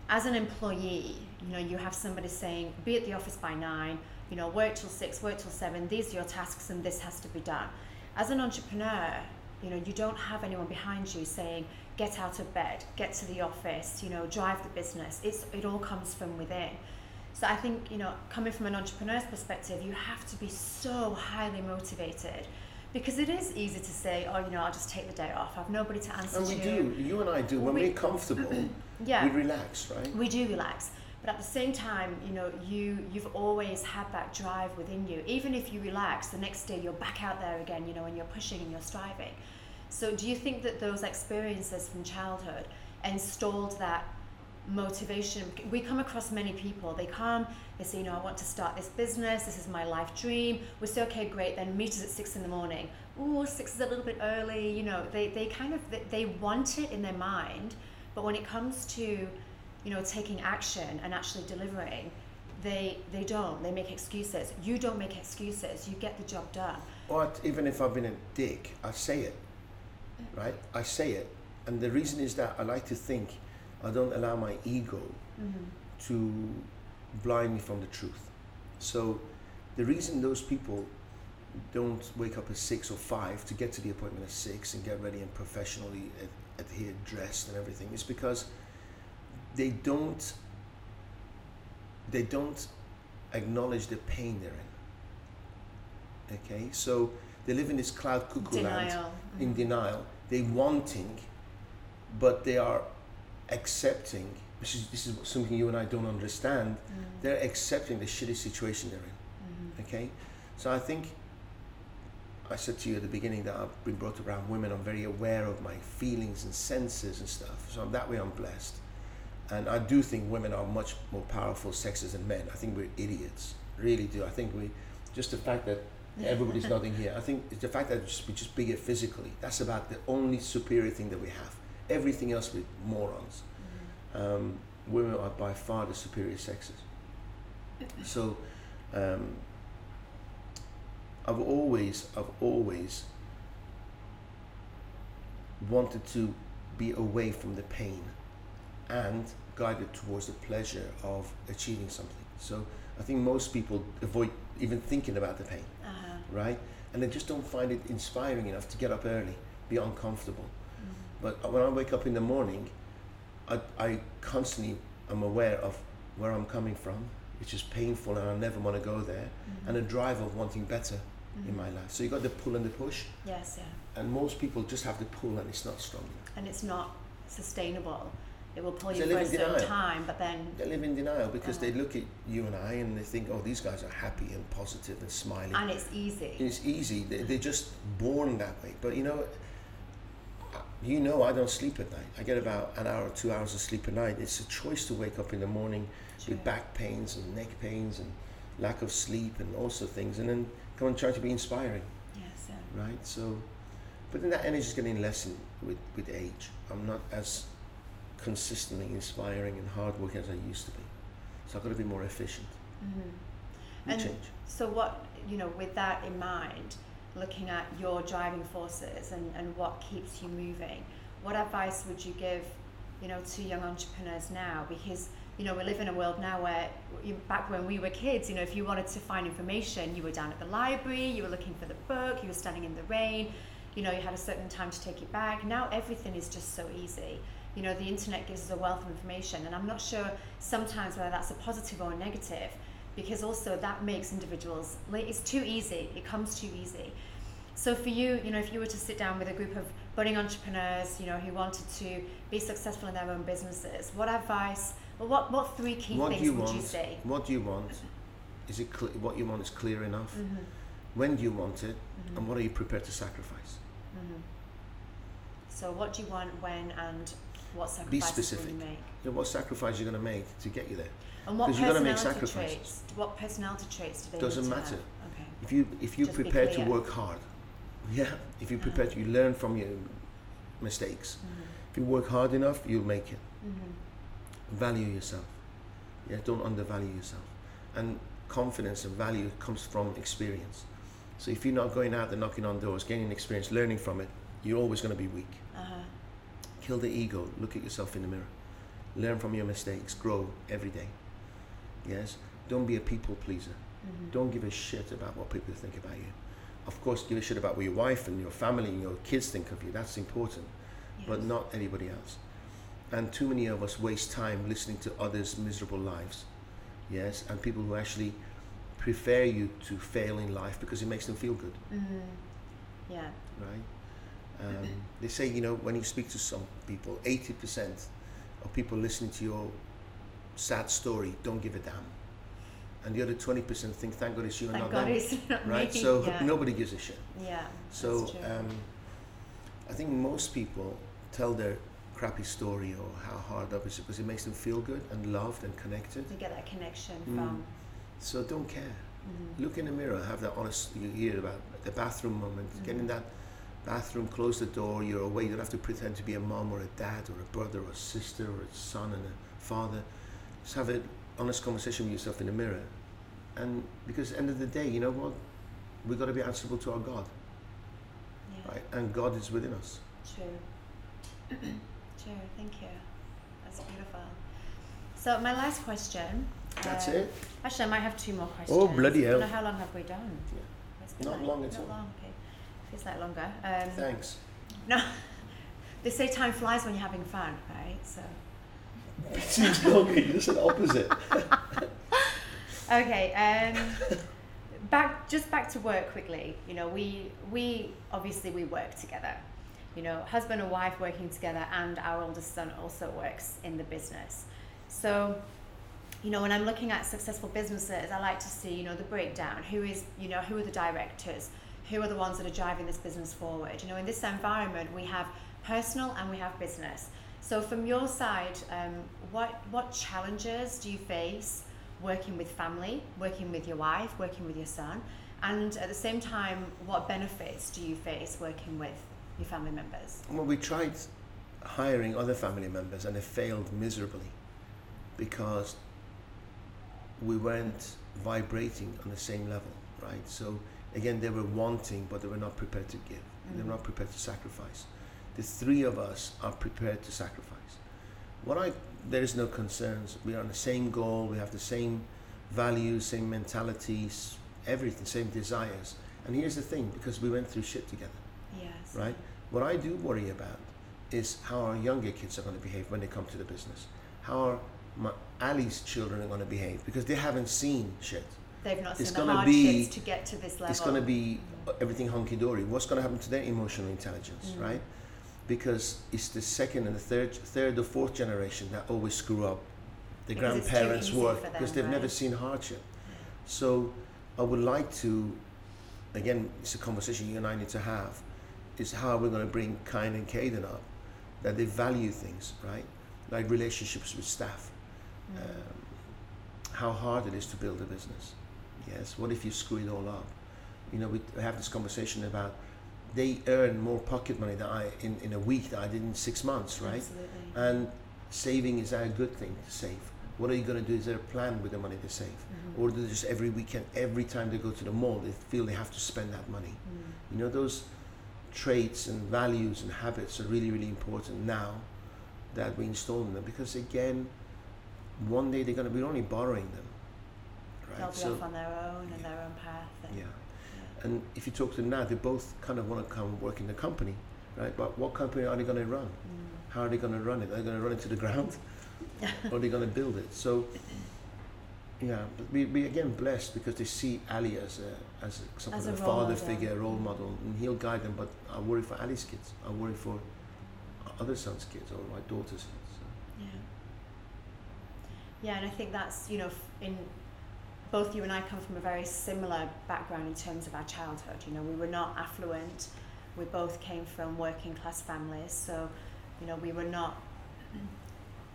as an employee, you know, you have somebody saying, be at the office by nine, you know, work till six, work till seven, these are your tasks and this has to be done. As an entrepreneur, you know, you don't have anyone behind you saying, get out of bed, get to the office, you know, drive the business. It's it all comes from within. So I think, you know, coming from an entrepreneur's perspective, you have to be so highly motivated because it is easy to say, oh, you know, I'll just take the day off. I've nobody to answer and to. we do. You and I do. When we, are comfortable, Yeah. we relax, right? we do relax but at the same time you know you you've always had that drive within you even if you relax the next day you're back out there again you know and you're pushing and you're striving so do you think that those experiences from childhood installed that motivation. We come across many people. They come they say you know i want to start this business. This is my life dream. We say okay great. Then meet us at six in the morning. Oh six is a little bit early you know. They, they kind of they, they want it in their mind but when it comes to you know taking action and actually delivering they they don't. They make excuses. You don't make excuses. You get the job done. Or even if I've been a dick, I say it, mm. right? I say it, and the reason is that I like to think I don't allow my ego mm-hmm. to blind me from the truth. So the reason those people don't wake up at six or five to get to the appointment at six and get ready and professionally ad- adhered, dressed, and everything is because they don't they don't acknowledge the pain they're in. Okay, so they live in this cloud cuckoo land in mm-hmm. denial. They wanting, but they are accepting. Which is this is something you and I don't understand. Mm. They're accepting the shitty situation they're in. Mm-hmm. Okay, so I think I said to you at the beginning that I've been brought up around women. I'm very aware of my feelings and senses and stuff. So I'm, that way I'm blessed. And I do think women are much more powerful sexes than men. I think we're idiots. Really do. I think we just the fact that everybody's nodding here. I think it's the fact that we're just bigger physically. That's about the only superior thing that we have. Everything else we're morons. Um, women are by far the superior sexes. So um, I've always, I've always wanted to be away from the pain and guided towards the pleasure of achieving something. So I think most people avoid even thinking about the pain, uh-huh. right? And they just don't find it inspiring enough to get up early, be uncomfortable. But when I wake up in the morning, I, I constantly am aware of where I'm coming from, which is painful and I never want to go there, mm-hmm. and a drive of wanting better in mm-hmm. my life. So you got the pull and the push, yes yeah and most people just have the pull and it's not strong enough. and it's not sustainable it will pull you for a in certain time but then They live in denial because they look at you and I and they think, oh, these guys are happy and positive and smiling. and it's easy it's easy. They, they're just born that way. But you know, you know, I don't sleep at night. I get about an hour or two hours of sleep a night. It's a choice to wake up in the morning Sure. with back pains and neck pains and lack of sleep and also things, and then come and try to be inspiring, yes yeah right? So, but then that energy is getting less in, with with age. I'm not as consistently inspiring and hardworking as I used to be. So I've got to be more efficient. hmm And- change. So what you know, with that in mind, looking at your driving forces and, and what keeps you moving, what advice would you give, you know, to young entrepreneurs now? Because you know we live in a world now where back when we were kids, you know, if you wanted to find information, you were down at the library, you were looking for the book, you were standing in the rain, you know, you had a certain time to take it back. Now everything is just so easy. You know, the internet gives us a wealth of information, and I'm not sure sometimes whether that's a positive or a negative because also that makes individuals it's too easy it comes too easy so for you you know if you were to sit down with a group of budding entrepreneurs you know who wanted to be successful in their own businesses what advice well what what three key what things you would want? you say What do you want? Is it cl- what you want is clear enough? mm-hmm. When do you want it? Mm-hmm. And what are you prepared to sacrifice? Mm-hmm. so what do you want when and what sacrifices will specific. you make You know, what sacrifice you're going to make to get you there? and what 'Cause you gotta make sacrifices. traits what personality traits do they Doesn't need to matter. have? okay If you if you're Just prepared to work hard, yeah. If Uh-huh. to, you learn from your mistakes. mm-hmm. If you work hard enough, you'll make it. Mm-hmm. Value yourself. Yeah, don't undervalue yourself. And confidence and value comes from experience. So if you're not going out there knocking on doors, gaining experience, learning from it, you're always going to be weak. Uh-huh. Kill the ego. Look at yourself in the mirror. Learn from your mistakes. Grow every day. Yes. Don't be a people pleaser. Mhm. Don't give a shit about what people think about you. Of course, give a shit about what your wife and your family and your kids think of you. That's important, but not anybody else. And too many of us waste time listening to others' miserable lives. Yes, and people who actually prefer you to fail in life because it makes them feel good, Mhm. Yeah. right? Um, they say, you know, when you speak to some people, 80% of people listening to your sad story don't give a damn. And the other 20% think, thank God it's you and Thank not God them. not right? me. So yeah. nobody gives a shit. Yeah. So um, I think most people tell their crappy story or how hard up it's because it makes them feel good and loved and connected. to get that connection Mm. from. So don't care. Mhm. Look in the mirror, have that honest. You hear about the bathroom moment. Get in Mhm. that bathroom, close the door. You're away. You don't have to pretend to be a mom or a dad or a brother or a sister or a son and a father. Just have an honest conversation with yourself in the mirror. And because at the end of the day, you know what? We've got to be answerable to our God, Yeah. right? And God is within us. True. True. Thank you. That's beautiful. So my last question. That's uh, it. Actually, I might have two more questions. Oh, bloody hell. know how long have we done? Yeah. Not like- long at not all. long. Okay. Feels like longer. Um, Thanks. no. they say time flies when you're having fun, right? So. Seems longer. You're just the opposite. Okay. Um, back just back to work quickly. You know, we we obviously we work together. You know, husband and wife working together, and our oldest son also works in the business. So, you know, when I'm looking at successful businesses, I like to see you know the breakdown. Who is you know who are the directors? Who are the ones that are driving this business forward? You know, in this environment, we have personal and we have business. So, from your side, um, what what challenges do you face working with family, working with your wife, working with your son, and at the same time, what benefits do you face working with your family members? Well, we tried hiring other family members and it failed miserably because we weren't vibrating on the same level, right? So again, they were wanting, but they were not prepared to give. They were Mhm. not prepared to sacrifice. The three of us are prepared to sacrifice. What I there is no concerns. We are on the same goal. We have the same values, same mentalities, everything, same desires. And here's the thing, because we went through shit together Yes. right? What I do worry about is how our younger kids are going to behave when they come to the business. How are my Ali's children are going to behave because they haven't seen shit. They've not It's seen the hardships to get to this level. It's going to be everything hunky dory. What's going to happen to their emotional intelligence, Mm. right? Because it's the second and the third, third or fourth generation that always screw up. The Because grandparents work them, because they've never seen hardship. So I would like to, again, it's a conversation you and I need to have, is how we're going to bring Kyan and Caden up, that they value things, right? Like relationships with staff, Mm. um, how hard it is to build a business. Yes, what if you screw it all up? You know, we have this conversation about they earn more pocket money than I in, in a week that I did in six months, right? Absolutely. And saving is that a good thing to save? What are you going to do? Is there a plan with the money they save? Mhm. Or do they just every weekend, every time they go to the mall, they feel they have to spend that money? Mm. You know, those traits and values and habits are really, really important now that we install in them because, again, one day they're going to be only borrowing them. Right? They'll be off on their own and their own path. And, yeah. And if you talk to them now, they both kind of want to come work in the company, right? But what company are they going to run? Mm. How are they going to run it? Are they going to run it to the ground? or are they going to build it? So, yeah, but we, we again blessed because they see Ali as a as a, some As kind of a father model. figure, a role model, and he'll guide them. But I worry for Ali's kids. I worry for other sons' kids or my daughter's kids. So. Yeah. Yeah, and I think that's, you know, in both you and I come from a very similar background in terms of our childhood. You know, we were not affluent. We both came from working class families, so, you know, we were not,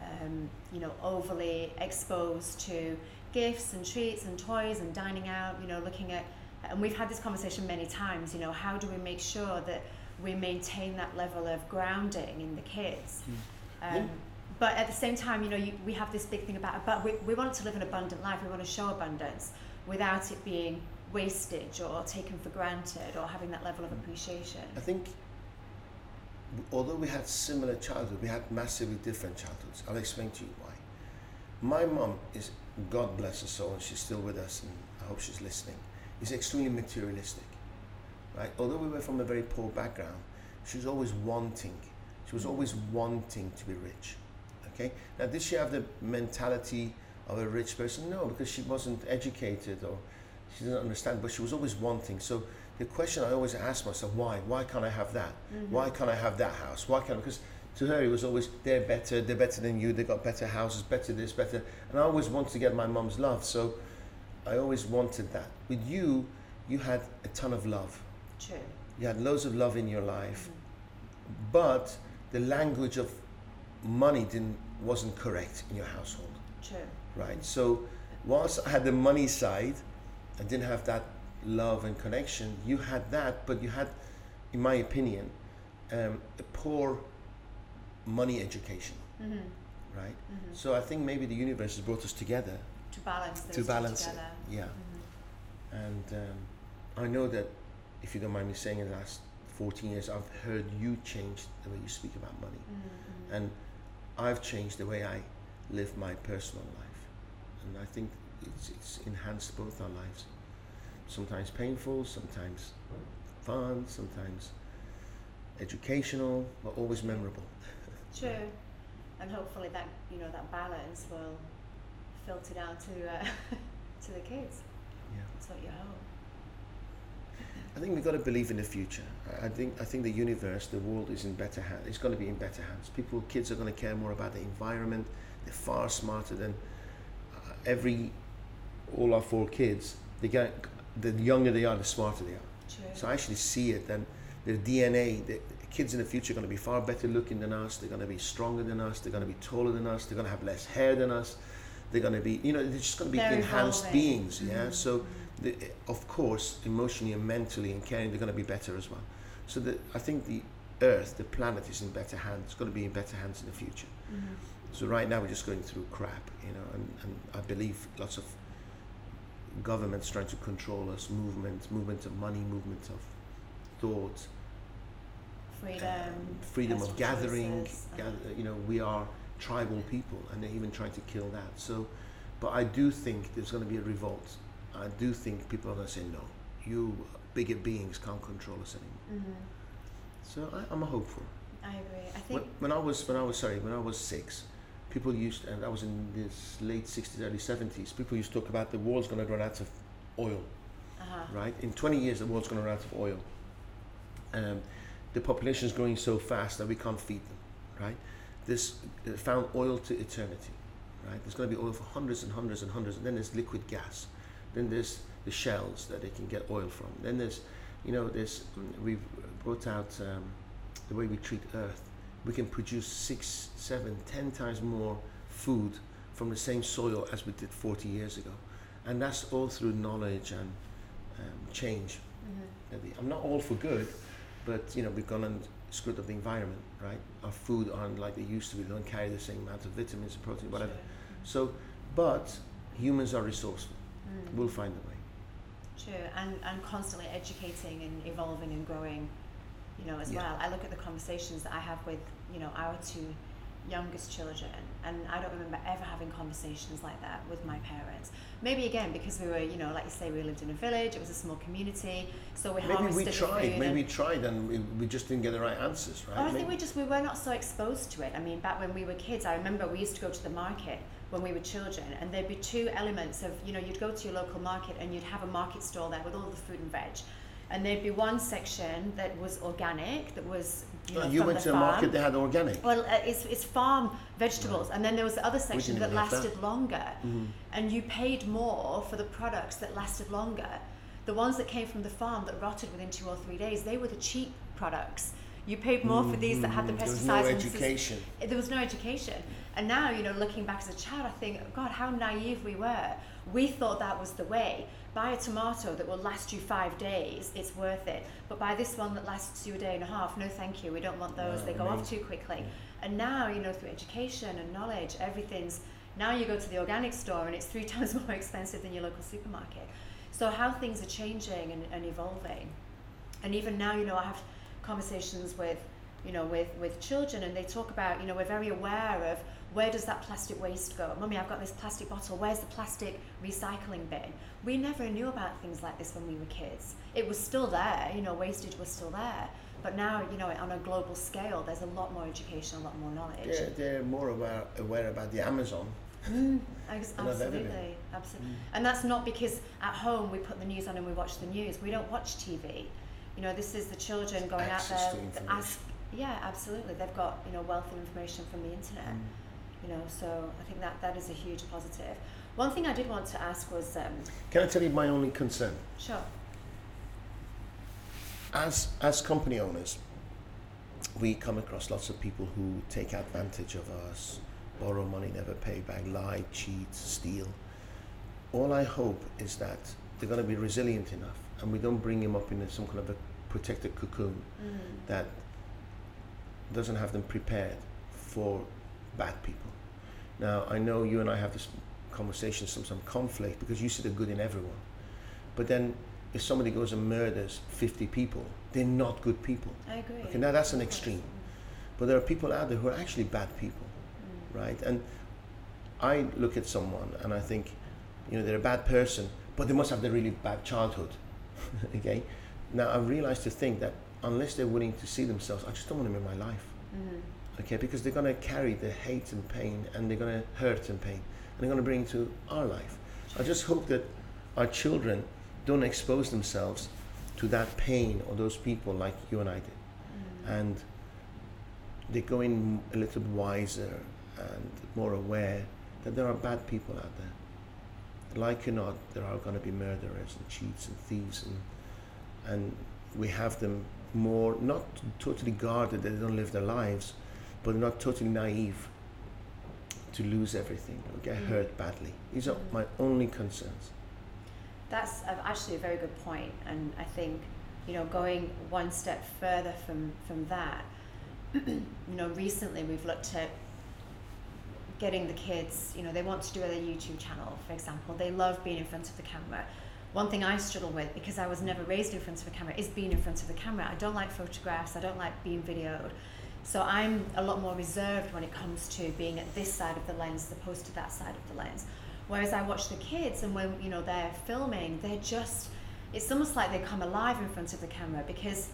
um, you know, overly exposed to gifts and treats and toys and dining out. You know, looking at, and we've had this conversation many times. You know, how do we make sure that we maintain that level of grounding in the kids? Um, Yeah. But at the same time, you know, you, we have this big thing about, but we, we want to live an abundant life. We want to show abundance without it being wastage or taken for granted or having that level of mm. appreciation. I think although we had similar childhood, we had massively different childhoods. I'll explain to you why. My mom is, God bless her soul, and she's still with us, and I hope she's listening, is extremely materialistic, right? Although we were from a very poor background, she was always wanting. She was mm. always wanting to be rich, okay? Now, did she have the mentality of a rich person? No, because she wasn't educated or she didn't understand, but she was always wanting. So the question I always ask myself, why? Why can't I have that? Mm-hmm. Why can't I have that house? Why can't? Because to her it was always they're better, they're better than you, they got better houses, better this, better. And I always wanted to get my mum's love, so I always wanted that. With you, you had a ton of love. True. You had loads of love in your life, Mm-hmm. but the language of money didn't wasn't correct in your household, True. right? So whilst I had the money side, I didn't have that love and connection. You had that, but you had, in my opinion, um, a poor money education, Mm-hmm. right? Mm-hmm. So I think maybe the universe has brought us together To balance to balance together. it. Yeah, Mhm. and um, I know that if you don't mind me saying, in the last 14 years, I've heard you change the way you speak about money, Mhm. and I've changed the way I live my personal life, and I think it's, it's enhanced both our lives. Sometimes painful, sometimes fun, sometimes educational, but always memorable. True. And hopefully that you know that balance will filter down to uh, to the kids. Yeah. That's what you hope. I think we've got to believe in the future. I- think I think the universe, the world is in better hands. It's going to be in better hands. People, kids are going to care more about the environment. They're far smarter than uh, every all our four kids. They get the younger they are, the smarter they are. True. So I actually see it. And their DNA, the kids in the future are going to be far better looking than us. They're going to be stronger than us. They're going to be taller than us. They're going to have less hair than us. They're going to be, you know, they're just going to be enhanced beings. Yeah. Mhm. So the, of course, emotionally and mentally and caring, they're going to be better as well. So the, I think the Earth, the planet, is in better hands. It's going to be in better hands in the future. Mhm. So right now we're just going through crap, you know, and, and I believe lots of governments trying to control us, movement, movement of money, movement of thought, Freedom. um, freedom of gathering. uh, Gather, you know, we are tribal people, and they're even trying to kill that. So, but I do think there's going to be a revolt. I do think people are going to say no. You bigger beings can't control us anymore. mhm. So I, I'm hopeful. I agree. I When, think. when I was when I was sorry when I was six, people used and that was in this late sixties, early seventies. People used to talk about the world's going to run out of oil, Uh-huh. right? In twenty years, the world's going to run out of oil. Um, the population is growing so fast that we can't feed them, right? This uh, found oil to eternity, right? There's going to be oil for hundreds and hundreds and hundreds, and then there's liquid gas, then there's the shells that they can get oil from. Then there's, you know, there's mm, we've brought out um, the way we treat Earth. We can produce six, seven, ten times more food from the same soil as we did 40 years ago, and that's all through knowledge and um, change. Mhm. I'm not all for good, but you know we've gone and screwed up the environment, right? Our food aren't like they used to be. They don't carry the same amount of vitamins and protein, whatever. True. So, but humans are resourceful. Mm. We'll find a way. True, and, and constantly educating and evolving and growing, you know, as Yeah. well. I look at the conversations that I have with, you know, our two youngest children, and I don't remember ever having conversations like that with my parents. Maybe again because we were, you know, like you say, we lived in a village. It was a small community, so we Maybe we tried. Maybe we tried, and we, we just didn't get the right answers, right? I think we just we were not so exposed to it. I mean, back when we were kids, I remember we used to go to the market when we were children, and there'd be two elements of you know you'd go to your local market and you'd have a market stall there with all the fruit and veg, and there'd be one section that was organic, that was you, know, Oh, you went to a market that had organic. Well, uh, it's, it's farm vegetables, and then there was the other section that have that. lasted longer, Mhm. and you paid more for the products that lasted longer. The ones that came from the farm that rotted within two or three days, they were the cheap products. You paid more for these that had the Mhm. There was pesticides no and is- education. there was no education. And now, you know, looking back as a child, I think, God, how naive we were. We thought that was the way. Buy a tomato that will last you five days, it's worth it. But buy this one that lasts you a day and a half, no thank you, we don't want those, No, they go I off too quickly. And now, you know, through education and knowledge, everything's, now you go to the organic store and it's three times more expensive than your local supermarket. So how things are changing and, and evolving. And even now, you know, I have conversations with you know, with, with children and they talk about, you know, we're very aware of where does that plastic waste go? Mummy, I've got this plastic bottle. Where's the plastic recycling bin? We never knew about things like this when we were kids. It was still there, you know, wastage was still there. But now, you know, on a global scale, there's a lot more education, a lot more knowledge. They're, they're more aware, aware about the Amazon. Mm, absolutely, absolutely. Mm. And that's not because at home we put the news on and we watch the news. We don't watch TV. You know, this is the children going out there. ask, yeah, absolutely. They've got you know wealth of information from the internet. Mm. You know, so I think that that is a huge positive. One thing I did want to ask was. Um, Can I tell you my only concern? Sure. As as company owners, we come across lots of people who take advantage of us, borrow money, never pay back, lie, cheat, steal. All I hope is that they're going to be resilient enough, and we don't bring them up in some kind of a protected cocoon mm. that doesn't have them prepared for bad people. Now, I know you and I have this conversation, some, some conflict, because you see the good in everyone. But then, if somebody goes and murders 50 people, they're not good people. I agree. Okay, now that's an extreme. But there are people out there who are actually bad people, mm. right? And I look at someone and I think, you know, they're a bad person, but they must have a really bad childhood. okay? Now, I've realized to think that unless they're willing to see themselves, I just don't want them in my life. Mm-hmm. Okay, because they're going to carry the hate and pain, and they're going to hurt and pain, and they're going to bring to our life. I just hope that our children don't expose themselves to that pain or those people like you and I did, mm-hmm. and they go in a little wiser and more aware that there are bad people out there. Like or not, there are going to be murderers and cheats and thieves, and and we have them more not totally guarded they don't live their lives, but not totally naive to lose everything or get mm. hurt badly. These are my only concerns. That's actually a very good point, and I think you know going one step further from from that. you know, recently we've looked at getting the kids. You know, they want to do a YouTube channel, for example. They love being in front of the camera one thing I struggle with because I was never raised in front of a camera is being in front of the camera. I don't like photographs. I don't like being videoed. So I'm a lot more reserved when it comes to being at this side of the lens as opposed to that side of the lens. Whereas I watch the kids and when you know they're filming, they're just it's almost like they come alive in front of the camera because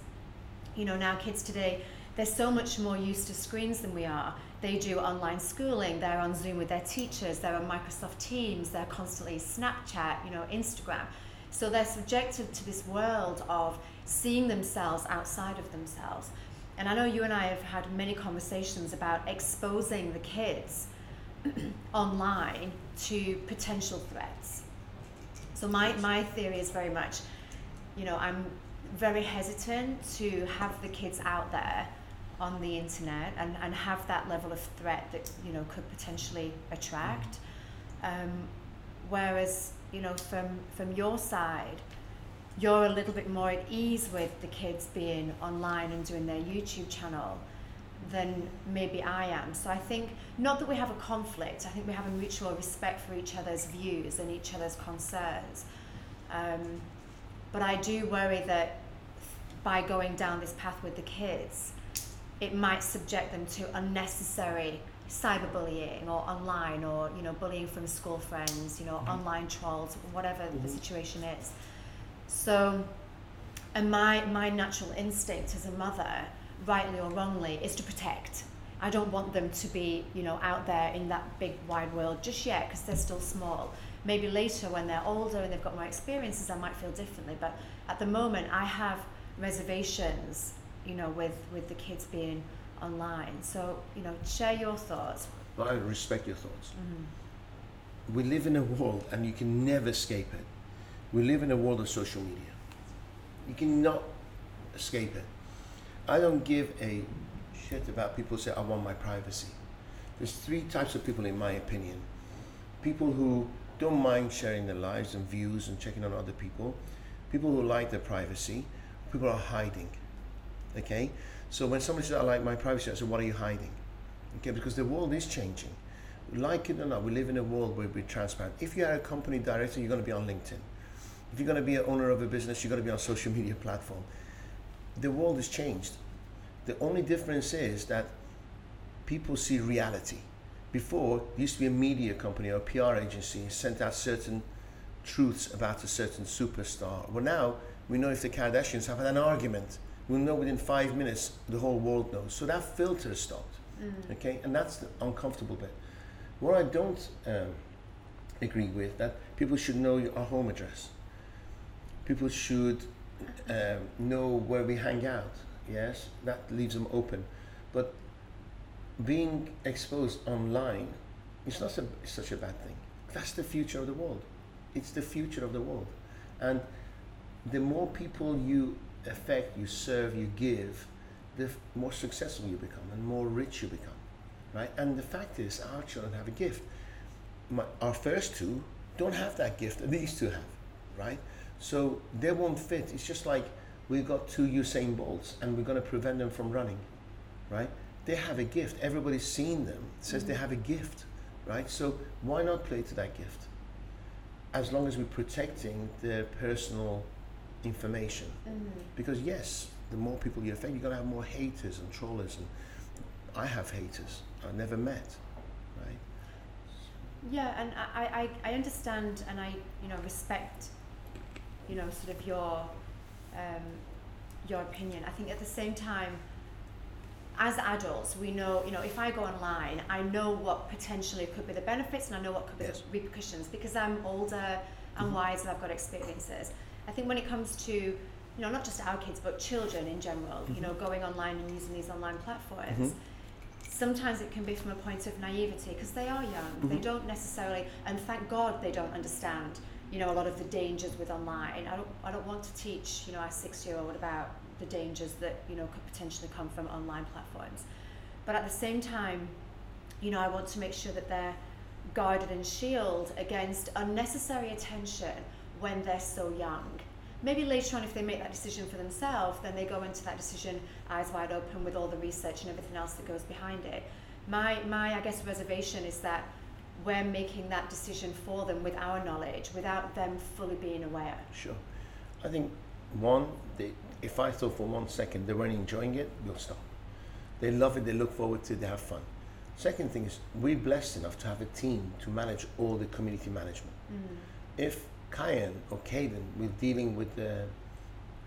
you know now kids today they're so much more used to screens than we are. They do online schooling, they're on Zoom with their teachers, they're on Microsoft Teams, they're constantly Snapchat, you know, Instagram. So they're subjected to this world of seeing themselves outside of themselves. And I know you and I have had many conversations about exposing the kids online to potential threats. So my, my theory is very much, you know, I'm very hesitant to have the kids out there on the internet and, and have that level of threat that, you know, could potentially attract. Um, whereas you know, from from your side, you're a little bit more at ease with the kids being online and doing their YouTube channel than maybe I am. So I think not that we have a conflict. I think we have a mutual respect for each other's views and each other's concerns. Um, but I do worry that by going down this path with the kids, it might subject them to unnecessary cyberbullying or online or you know bullying from school friends you know mm-hmm. online trolls whatever mm-hmm. the situation is so and my my natural instinct as a mother rightly or wrongly is to protect i don't want them to be you know out there in that big wide world just yet because they're still small maybe later when they're older and they've got more experiences i might feel differently but at the moment i have reservations you know with with the kids being online. So, you know, share your thoughts. Well, I respect your thoughts. Mm-hmm. We live in a world, and you can never escape it. We live in a world of social media. You cannot escape it. I don't give a shit about people who say, I want my privacy. There's three types of people, in my opinion people who don't mind sharing their lives and views and checking on other people, people who like their privacy, people are hiding. Okay? So when somebody says, I like my privacy, I say, what are you hiding? Okay, because the world is changing. Like it or not, we live in a world where we're transparent. If you are a company director, you're going to be on LinkedIn. If you're going to be an owner of a business, you're going to be on social media platform. The world has changed. The only difference is that people see reality. Before, there used to be a media company or a PR agency sent out certain truths about a certain superstar. Well, now we know if the Kardashians have had an argument, we'll know within five minutes the whole world knows. So that filter stopped. Mm. Okay, and that's the uncomfortable bit. What I don't um, agree with that people should know our home address. People should um, know where we hang out. Yes, that leaves them open. But being exposed online is not a, such a bad thing. That's the future of the world. It's the future of the world. And the more people you affect, you serve, you give, the more successful you become and more rich you become. Right? And the fact is, our children have a gift. My, our first two don't have that gift. These two have, right? So they won't fit. It's just like we've got two Usain Bolts and we're going to prevent them from running, right? They have a gift. Everybody's seen them, says mm-hmm. they have a gift, right? So why not play to that gift? As long as we're protecting their personal information. Mm-hmm. Because yes, the more people you offend, you're going to have more haters and trollers. And I have haters I never met, right? Yeah, and I, I, I understand and I, you know, respect, you know, sort of your, um, your opinion. I think at the same time, as adults, we know, you know, if I go online, I know what potentially could be the benefits and I know what could be yes. the repercussions because I'm older and mm-hmm. wiser, I've got experiences. I think when it comes to, you know, not just our kids, but children in general, mm-hmm. you know, going online and using these online platforms, mm-hmm sometimes it can be from a point of naivety because they are young. Mm-hmm. They don't necessarily, and thank God they don't understand, you know, a lot of the dangers with online. I don't, I don't want to teach, you know, our six-year-old about the dangers that you know could potentially come from online platforms. But at the same time, you know, I want to make sure that they're guarded and shielded against unnecessary attention when they're so young. Maybe later on if they make that decision for themselves then they go into that decision eyes wide open with all the research and everything else that goes behind it. My my i guess reservation is that we're making that decision for them with our knowledge without them fully being aware. Sure. I think one they, if i thought for one second they weren't enjoying it we'll stop. They love it they look forward to it they have fun. Second thing is we're blessed enough to have a team to manage all the community management. Mm. if Kyan or Caden with dealing with the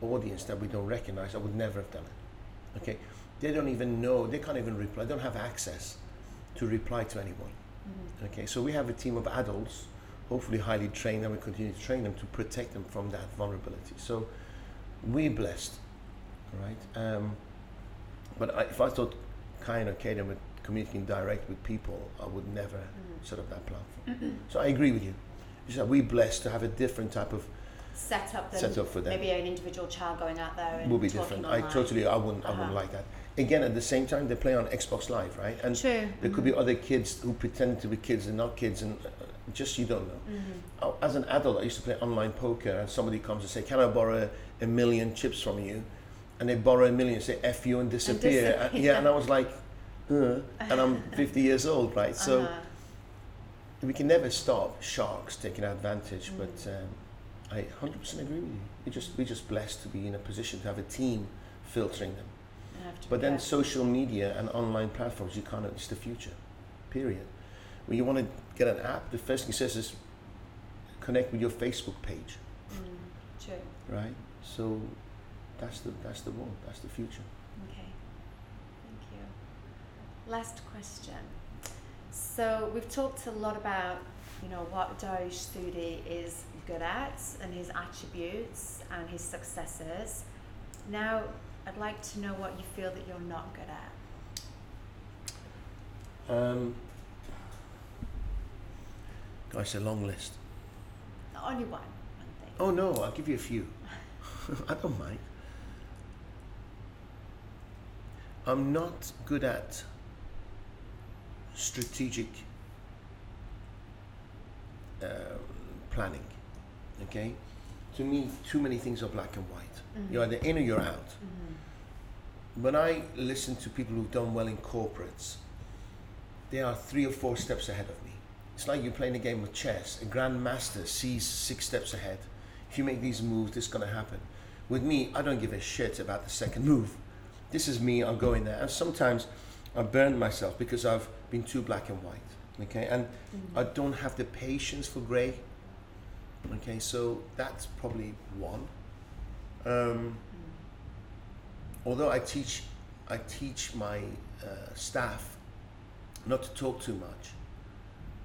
audience that we don't recognize, I would never have done it. Okay, they don't even know, they can't even reply, they don't have access to reply to anyone. Mm-hmm. Okay, so we have a team of adults, hopefully highly trained, and we continue to train them to protect them from that vulnerability. So we're blessed, right? Um, but I, if I thought Kyan or Caden were communicating direct with people, I would never mm-hmm. set up that platform. Mm-hmm. So I agree with you are we blessed to have a different type of set up, set up for them. Maybe an individual child going out there and will be different. Online. I totally, I wouldn't, uh-huh. I wouldn't uh-huh. like that. Again, at the same time, they play on Xbox Live, right? And True. there mm-hmm. could be mm-hmm. other kids who pretend to be kids and not kids, and uh, just you don't know. Mm-hmm. As an adult, I used to play online poker, and somebody comes and say, "Can I borrow a million chips from you?" And they borrow a million, say "f you" and disappear. And disappear. yeah, and I was like, uh, and I'm 50 years old, right? So. Uh-huh we can never stop sharks taking advantage, mm. but um, I 100% agree with you. We just we're just blessed to be in a position to have a team filtering them. But then social media and online platforms, you can't. It's the future. Period. When you want to get an app, the first thing it says is connect with your Facebook page. Mm, true. Right. So that's the that's the world. That's the future. Okay. Thank you. Last question. So we've talked a lot about, you know, what Dariush Sudi is good at and his attributes and his successes. Now, I'd like to know what you feel that you're not good at. Um, gosh, a long list. Only one. one thing. Oh no, I'll give you a few. I don't mind. I'm not good at strategic uh, planning. Okay, to me, too many things are black and white. Mm-hmm. You're either in or you're out. Mm-hmm. When I listen to people who've done well in corporates, they are three or four steps ahead of me. It's like you're playing a game of chess. A grandmaster sees six steps ahead. If you make these moves, this is going to happen. With me, I don't give a shit about the second move. this is me. I'll go in there, and sometimes I burn myself because I've been too black and white. Okay, and I don't have the patience for grey. Okay, so that's probably one. Um, although I teach, I teach my uh, staff not to talk too much.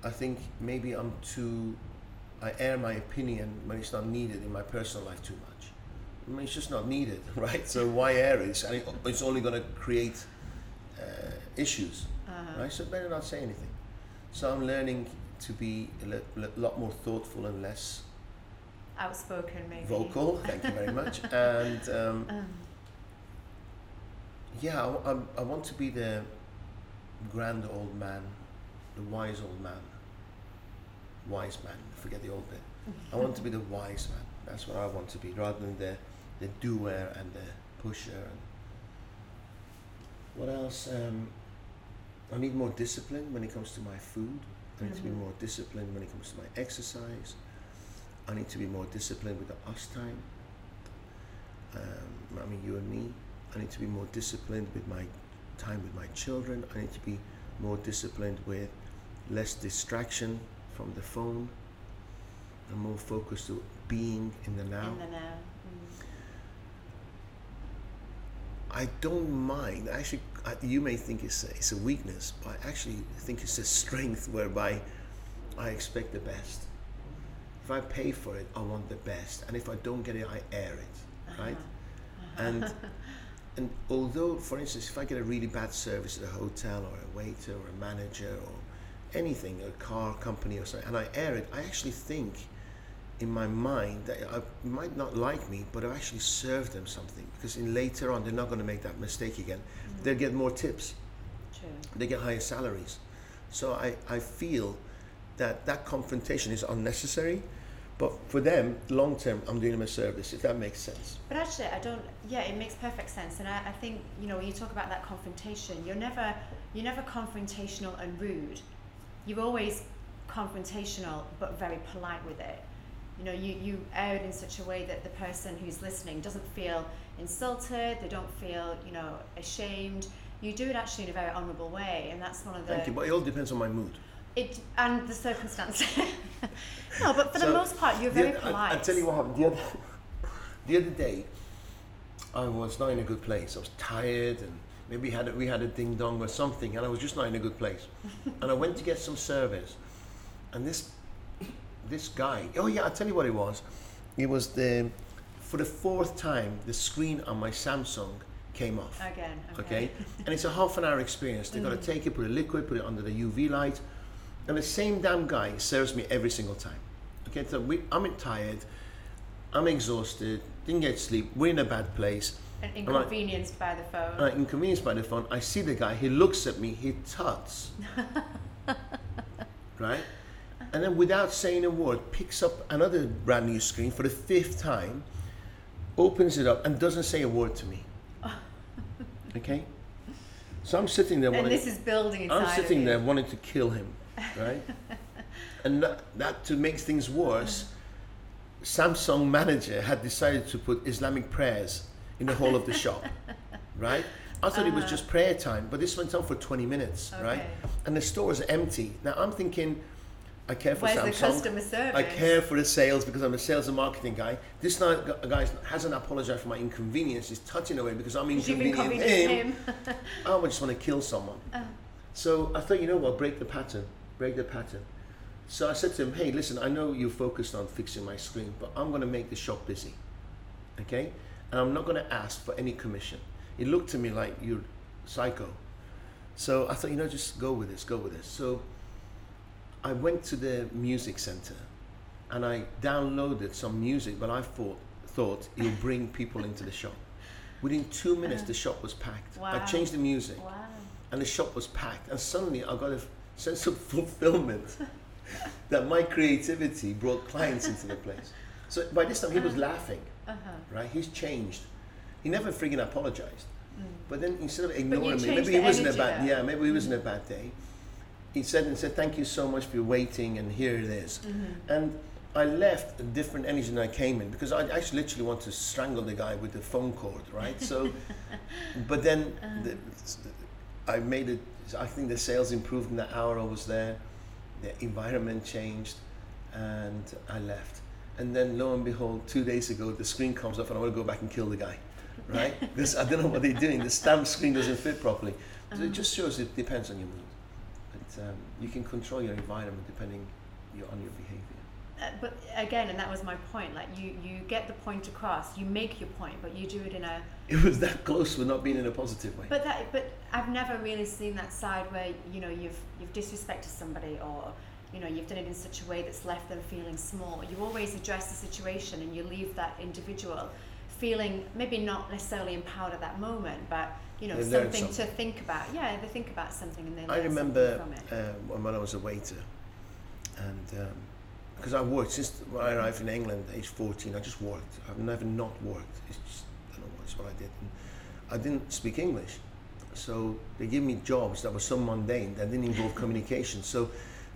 I think maybe I'm too. I air my opinion when it's not needed in my personal life too much. I mean, it's just not needed, right? So why air it- it's only going to create uh, issues, Uh-huh. right? So better not say anything. So I'm learning to be a li- li- lot more thoughtful and less Outspoken, maybe. vocal. Thank you very much. and um, Um, yeah, I, w- I'm- I want to be the grand old man, the wise old man. Wise man, forget the old bit. I want to be the wise man. That's what I want to be, rather than the, the doer and the pusher. And what else? Um, I need more discipline when it comes to my food. I need to be Mhm. more disciplined when it comes to my exercise. I need to be more disciplined with the us time. Um, I mean, you and me. I need to be more disciplined with my time with my children. I need to be more disciplined with less distraction from the phone and more focused to being in the now. In the now. Mm. I don't mind. Actually, you may think it's a, it's a weakness, but I actually think it's a strength whereby I expect the best. If I pay for it, I want the best, and if I don't get it, I air it, right? Uh-huh. And and although, for instance, if I get a really bad service at a hotel or a waiter or a manager or anything, a car company or something, and I air it, I actually think in my mind that I might not like me, but I've actually served them something because in later on they're not going to make that mistake again. Mm-hmm. They'll get more tips, True. they get higher salaries. So I, I feel that that confrontation is unnecessary, but for them, long term, I'm doing them a service, if that makes sense. But actually, I don't. Yeah, it makes perfect sense, and I, I think you know when you talk about that confrontation, you're never you're never confrontational and rude. You're always confrontational but very polite with it. You know, you you it in such a way that the person who's listening doesn't feel insulted. They don't feel you know ashamed. You do it actually in a very honourable way, and that's one of the Thank you, but it all depends on my mood. it and the circumstance. no, but for the most part, you're very oth- polite. I, I tell you what happened. The other, the other day, I was not in a good place. I was tired, and maybe had a, we had a ding dong or something, and I was just not in a good place. and I went to get some service, and this this guy. Oh yeah, I will tell you what it was. It was the for the fourth time the screen on my Samsung came off. Again. Okay, and it's a half an hour experience. They've got to mm. take it, put a liquid, put it under the UV light, and the same damn guy serves me every single time. Okay, so we, I'm tired, I'm exhausted, didn't get sleep, we're in a bad place, And inconvenienced by the phone. Inconvenienced by the phone. I see the guy, he looks at me, he tuts, right, and then without saying a word, picks up another brand new screen for the fifth time, opens it up, and doesn't say a word to me. Okay, so I'm sitting there. and wanting- this is building I'm sitting there wanting to kill him, right? and that, that to make things worse, Samsung manager had decided to put Islamic prayers in the whole of the shop, right? I thought it was ah. just prayer time, but this went on for 20 minutes, right? And the store is empty. Now I'm thinking, I care for Where's the Samsung. customer service? I care for the sales because I'm a sales and marketing guy. This guy hasn't apologized for my inconvenience. He's touching away because I'm inconveniencing him. him. Oh, I would just want to kill someone. Oh. So I thought, you know what, break the pattern, break the pattern. So I said to him, hey, listen, I know you're focused on fixing my screen, but I'm going to make the shop busy. Okay? And I'm not going to ask for any commission. He looked to me like you're psycho. So I thought, you know, just go with this, go with this. So I went to the music center and I downloaded some music, but I thought, thought it would bring people into the shop. Within two minutes, the shop was packed. Wow. I changed the music Wow. and the shop was packed. And suddenly I got a sense of fulfillment that my creativity brought clients into the place. So by this time he was laughing, Uh-huh. right? He's changed. He never friggin' apologized. But then instead of ignoring me, maybe he wasn't a bad though. yeah, maybe he wasn't a bad day. He said and said, Thank you so much for waiting and here it is." Mm-hmm. And I left a different energy than I came in because I actually literally want to strangle the guy with the phone cord, right? So, but then the, I made it. I think the sales improved in the hour I was there. The environment changed, and I left. And then lo and behold, two days ago, the screen comes up and I want to go back and kill the guy, right? because I don't know what they're doing. The stamp screen doesn't fit properly. So it just shows it depends on your mood. Um, you can control your environment depending your, on your behavior. Uh, but again, and that was my point. Like you, you get the point across. You make your point, but you do it in a. It was that close for not being in a positive way. But that, but I've never really seen that side where you know you've you've disrespected somebody or you know you've done it in such a way that's left them feeling small. You always address the situation and you leave that individual feeling maybe not necessarily empowered at that moment, but you know something, something. to think about. Yeah, they think about something and they. I remember something from it. uh, when I was a waiter, and because I worked since when I arrived in England, at age 14, I just worked. I've never not worked. It's just, I don't know, it's what I did. And I didn't speak English, so they gave me jobs that were so mundane that didn't involve communication. So,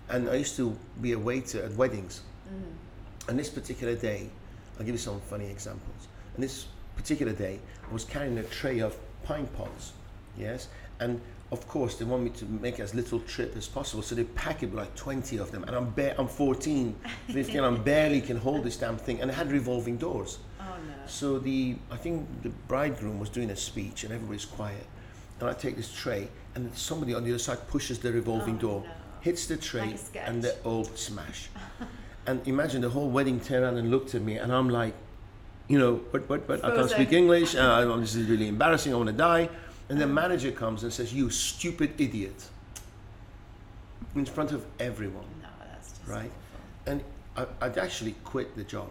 and I used to be a waiter at weddings. Mm. And this particular day, I'll give you some funny examples. And this particular day, I was carrying a tray of pine pods, yes, and of course they want me to make as little trip as possible, so they pack it with like 20 of them, and I'm ba- I'm 14, 15, and I barely can hold this damn thing, and it had revolving doors. Oh no. So the I think the bridegroom was doing a speech, and everybody's quiet, and I take this tray, and somebody on the other side pushes the revolving Oh, door, no. hits the tray, Like a sketch. and the old smash. and imagine the whole wedding turned around and looked at me, and I'm like, you know, but but but I can't speak English. Uh, this is really embarrassing. I want to die. And the manager comes and says, "You stupid idiot!" In front of everyone, No, that's just Right. awful. and I, I'd actually quit the job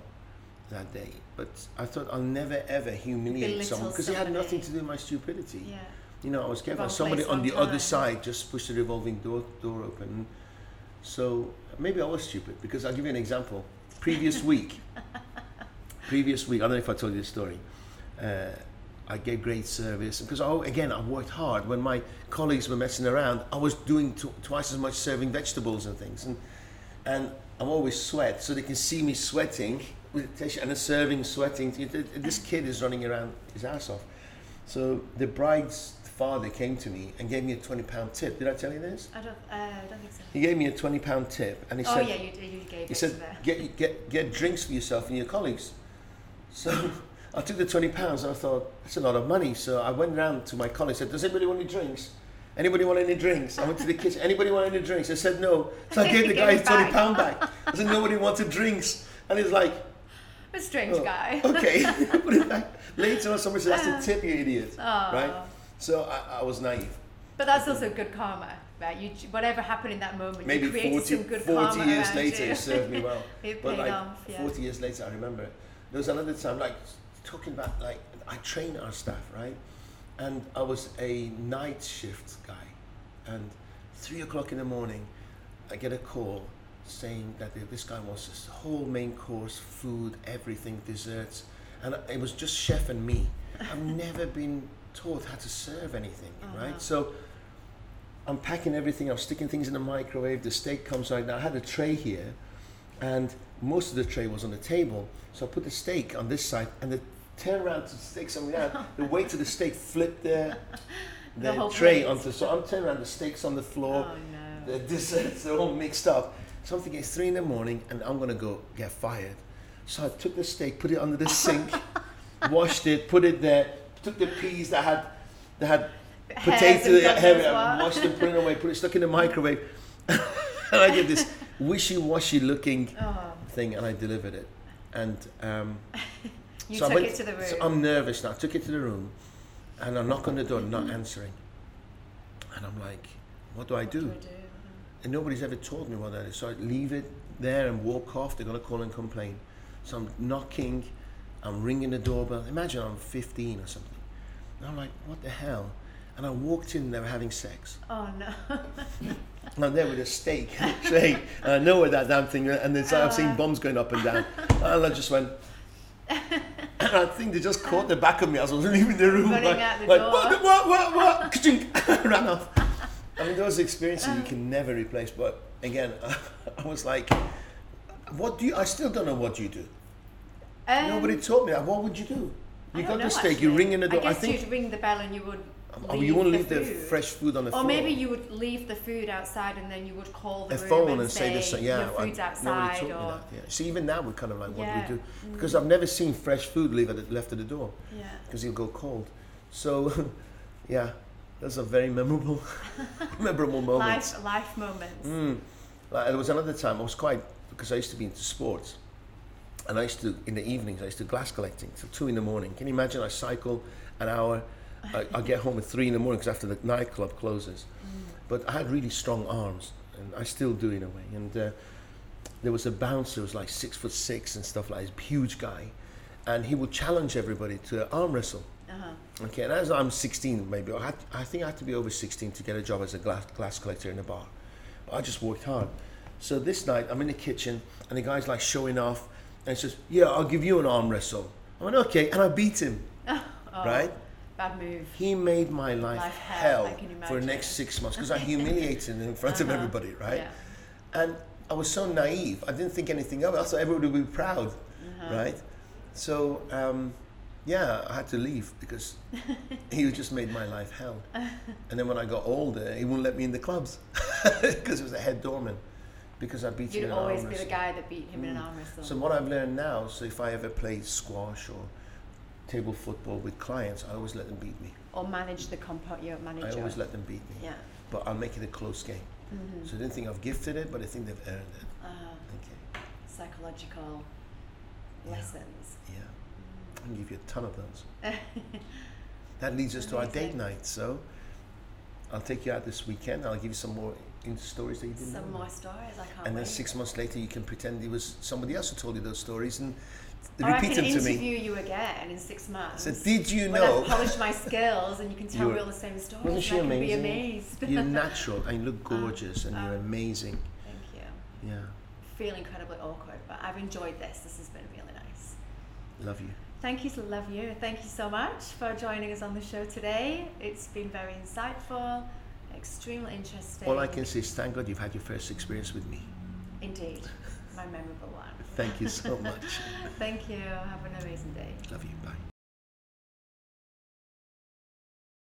that day. But I thought I'll never ever humiliate Belittle someone because it had nothing to do with my stupidity. Yeah. You know, I was careful. Wrong Somebody place, on the other side just pushed the revolving door door open. So maybe I was stupid because I'll give you an example. Previous week, previous week, I don't know if I told you this story. Uh, I gave great service because oh, again I worked hard. When my colleagues were messing around, I was doing tw- twice as much serving vegetables and things, and and I'm always sweat, so they can see me sweating and the serving sweating. This kid is running around his ass off. So the bride's father came to me and gave me a twenty pound tip. Did I tell you this? I don't. Uh, I don't think so. He gave me a twenty pound tip, and he oh said, yeah, you, you gave he it said, get get get drinks for yourself and your colleagues. So I took the twenty pounds and I thought that's a lot of money. So I went round to my colleagues and said, Does anybody want any drinks? Anybody want any drinks? I went to the kitchen. Anybody want any drinks? I said no. So I gave the guy his twenty pound back. I said nobody wanted drinks, and he's like, A strange Oh, guy. okay. Put it back. Later on, somebody said that's a ah. tip, you idiot. Oh. Right? So I, I was naive. But that's also good karma, right? You whatever happened in that moment, Maybe you created 40, some good 40 karma years later, you. it served me well. it But paid like off. Yeah. 40 years later, I remember it. There was another time, like talking about, like, I train our staff, right? And I was a night shift guy. And three o'clock in the morning, I get a call saying that this guy wants this whole main course, food, everything, desserts. And it was just chef and me. I've never been taught how to serve anything, Uh-huh. right? So I'm packing everything, I'm sticking things in the microwave, the steak comes right now. I had a tray here, and most of the tray was on the table. So I put the steak on this side, and the turn around to stick something out. the weight of the steak flipped the, The the, tray plate. onto. So I'm turning around, the steak's on the floor, Oh no. the desserts are all mixed up. So I'm thinking it's three in the morning, and I'm gonna go get fired. So I took the steak, put it under the sink, washed it, put it there, took the peas that had that had potato hair, washed them, put it away, put it stuck in the microwave. and I get this wishy-washy looking Oh, thing, and I delivered it. And um, you so I took went- it to the room. So I'm nervous now. I took it to the room, and I knock on the door, not answering. And I'm like, what do I do? do I do? And nobody's ever told me what that is. So I leave it there and walk off. They're going to call and complain. So I'm knocking, I'm ringing the doorbell. Imagine I'm 15 or something. And I'm like, what the hell? And I walked in, and they were having sex. Oh no. And I'm there with a steak and. And I know where that damn thing And it's, I've seen Uh. bombs going up and down. And I just went, and I think they just caught the back of me as I was leaving the room. Running like, out the like, door. what, what, what, what? Ran off. I mean, those experiences you can never replace. But again, I was like, What do you? I still don't know what you do. Um, Nobody taught me that. What would you do? You got know, the steak. You ring in the door. I guess think. you'd ring the bell and you would. Oh, you wouldn't the leave the food. fresh food on the Or floor. maybe you would leave the food outside and then you would call the a room phone and, and say this. Yeah, your food's outside or that. Yeah. See, even now we're kind of like, what Yeah. do we do? Because I've never seen fresh food leave at the, left at the door yeah. because it'll go cold. So, yeah, those are very memorable, memorable moments. Life life moments. Mm. Like, there was another time I was quite because I used to be into sports, and I used to in the evenings I used to glass collecting till two in the morning. Can you imagine? I cycle an hour. I, I get home at three in the morning because after the nightclub closes. But I had really strong arms, and I still do in a way. And uh, there was a bouncer who was like six foot six and stuff like this, huge guy, and he would challenge everybody to arm wrestle. Uh-huh. Okay, and as I'm 16, maybe I, had, I think I had to be over 16 to get a job as a glass, glass collector in a bar. But I just worked hard. So this night, I'm in the kitchen, and the guy's like showing off, and he says, "Yeah, I'll give you an arm wrestle." I went, "Okay," and I beat him. Oh, Right? Bad move. He made my life, Life hell, hell, for the next six months because I humiliated him in front of Uh-huh. everybody, right? Yeah. And I was so naive. I didn't think anything of it. I thought everybody would be proud, Uh-huh. right? So, um, yeah, I had to leave because he just made my life hell. And then when I got older, he wouldn't let me in the clubs because it was a head doorman because I beat him You'd in an always be the guy that beat him in an Mm. arm wrestle. So what I've learned now, so if I ever play squash or table football with clients, I always let them beat me. or manage the compo your manager. I always let them beat me. Yeah. But I'll make it a close game. hmm So I didn't think I've gifted it, but I think they've earned it. Uh, Okay. psychological Yeah. lessons. Yeah. I can give you a ton of those. That leads us to our date night. So I'll take you out this weekend. I'll give you some more in stories that you didn't Some know. more stories. I can't And then wait. six months later, you can pretend it was somebody else who told you those stories and or I can them to interview me. you again in six months. So did you when know? I've polished my skills and you can tell me were- all the same stories. Wasn't she can amazing? be amazed. You're natural and you look Um, gorgeous and you're um, amazing. Thank you. Yeah. Feel incredibly awkward, but I've enjoyed this. This has been really nice. Love you. Thank you, love you. Thank you so much for joining us on the show today. It's been very insightful, extremely interesting. All I can say is thank God you've had your first experience with me. Indeed, my memorable one. Thank you so much. Thank you. Have an amazing day. Love you.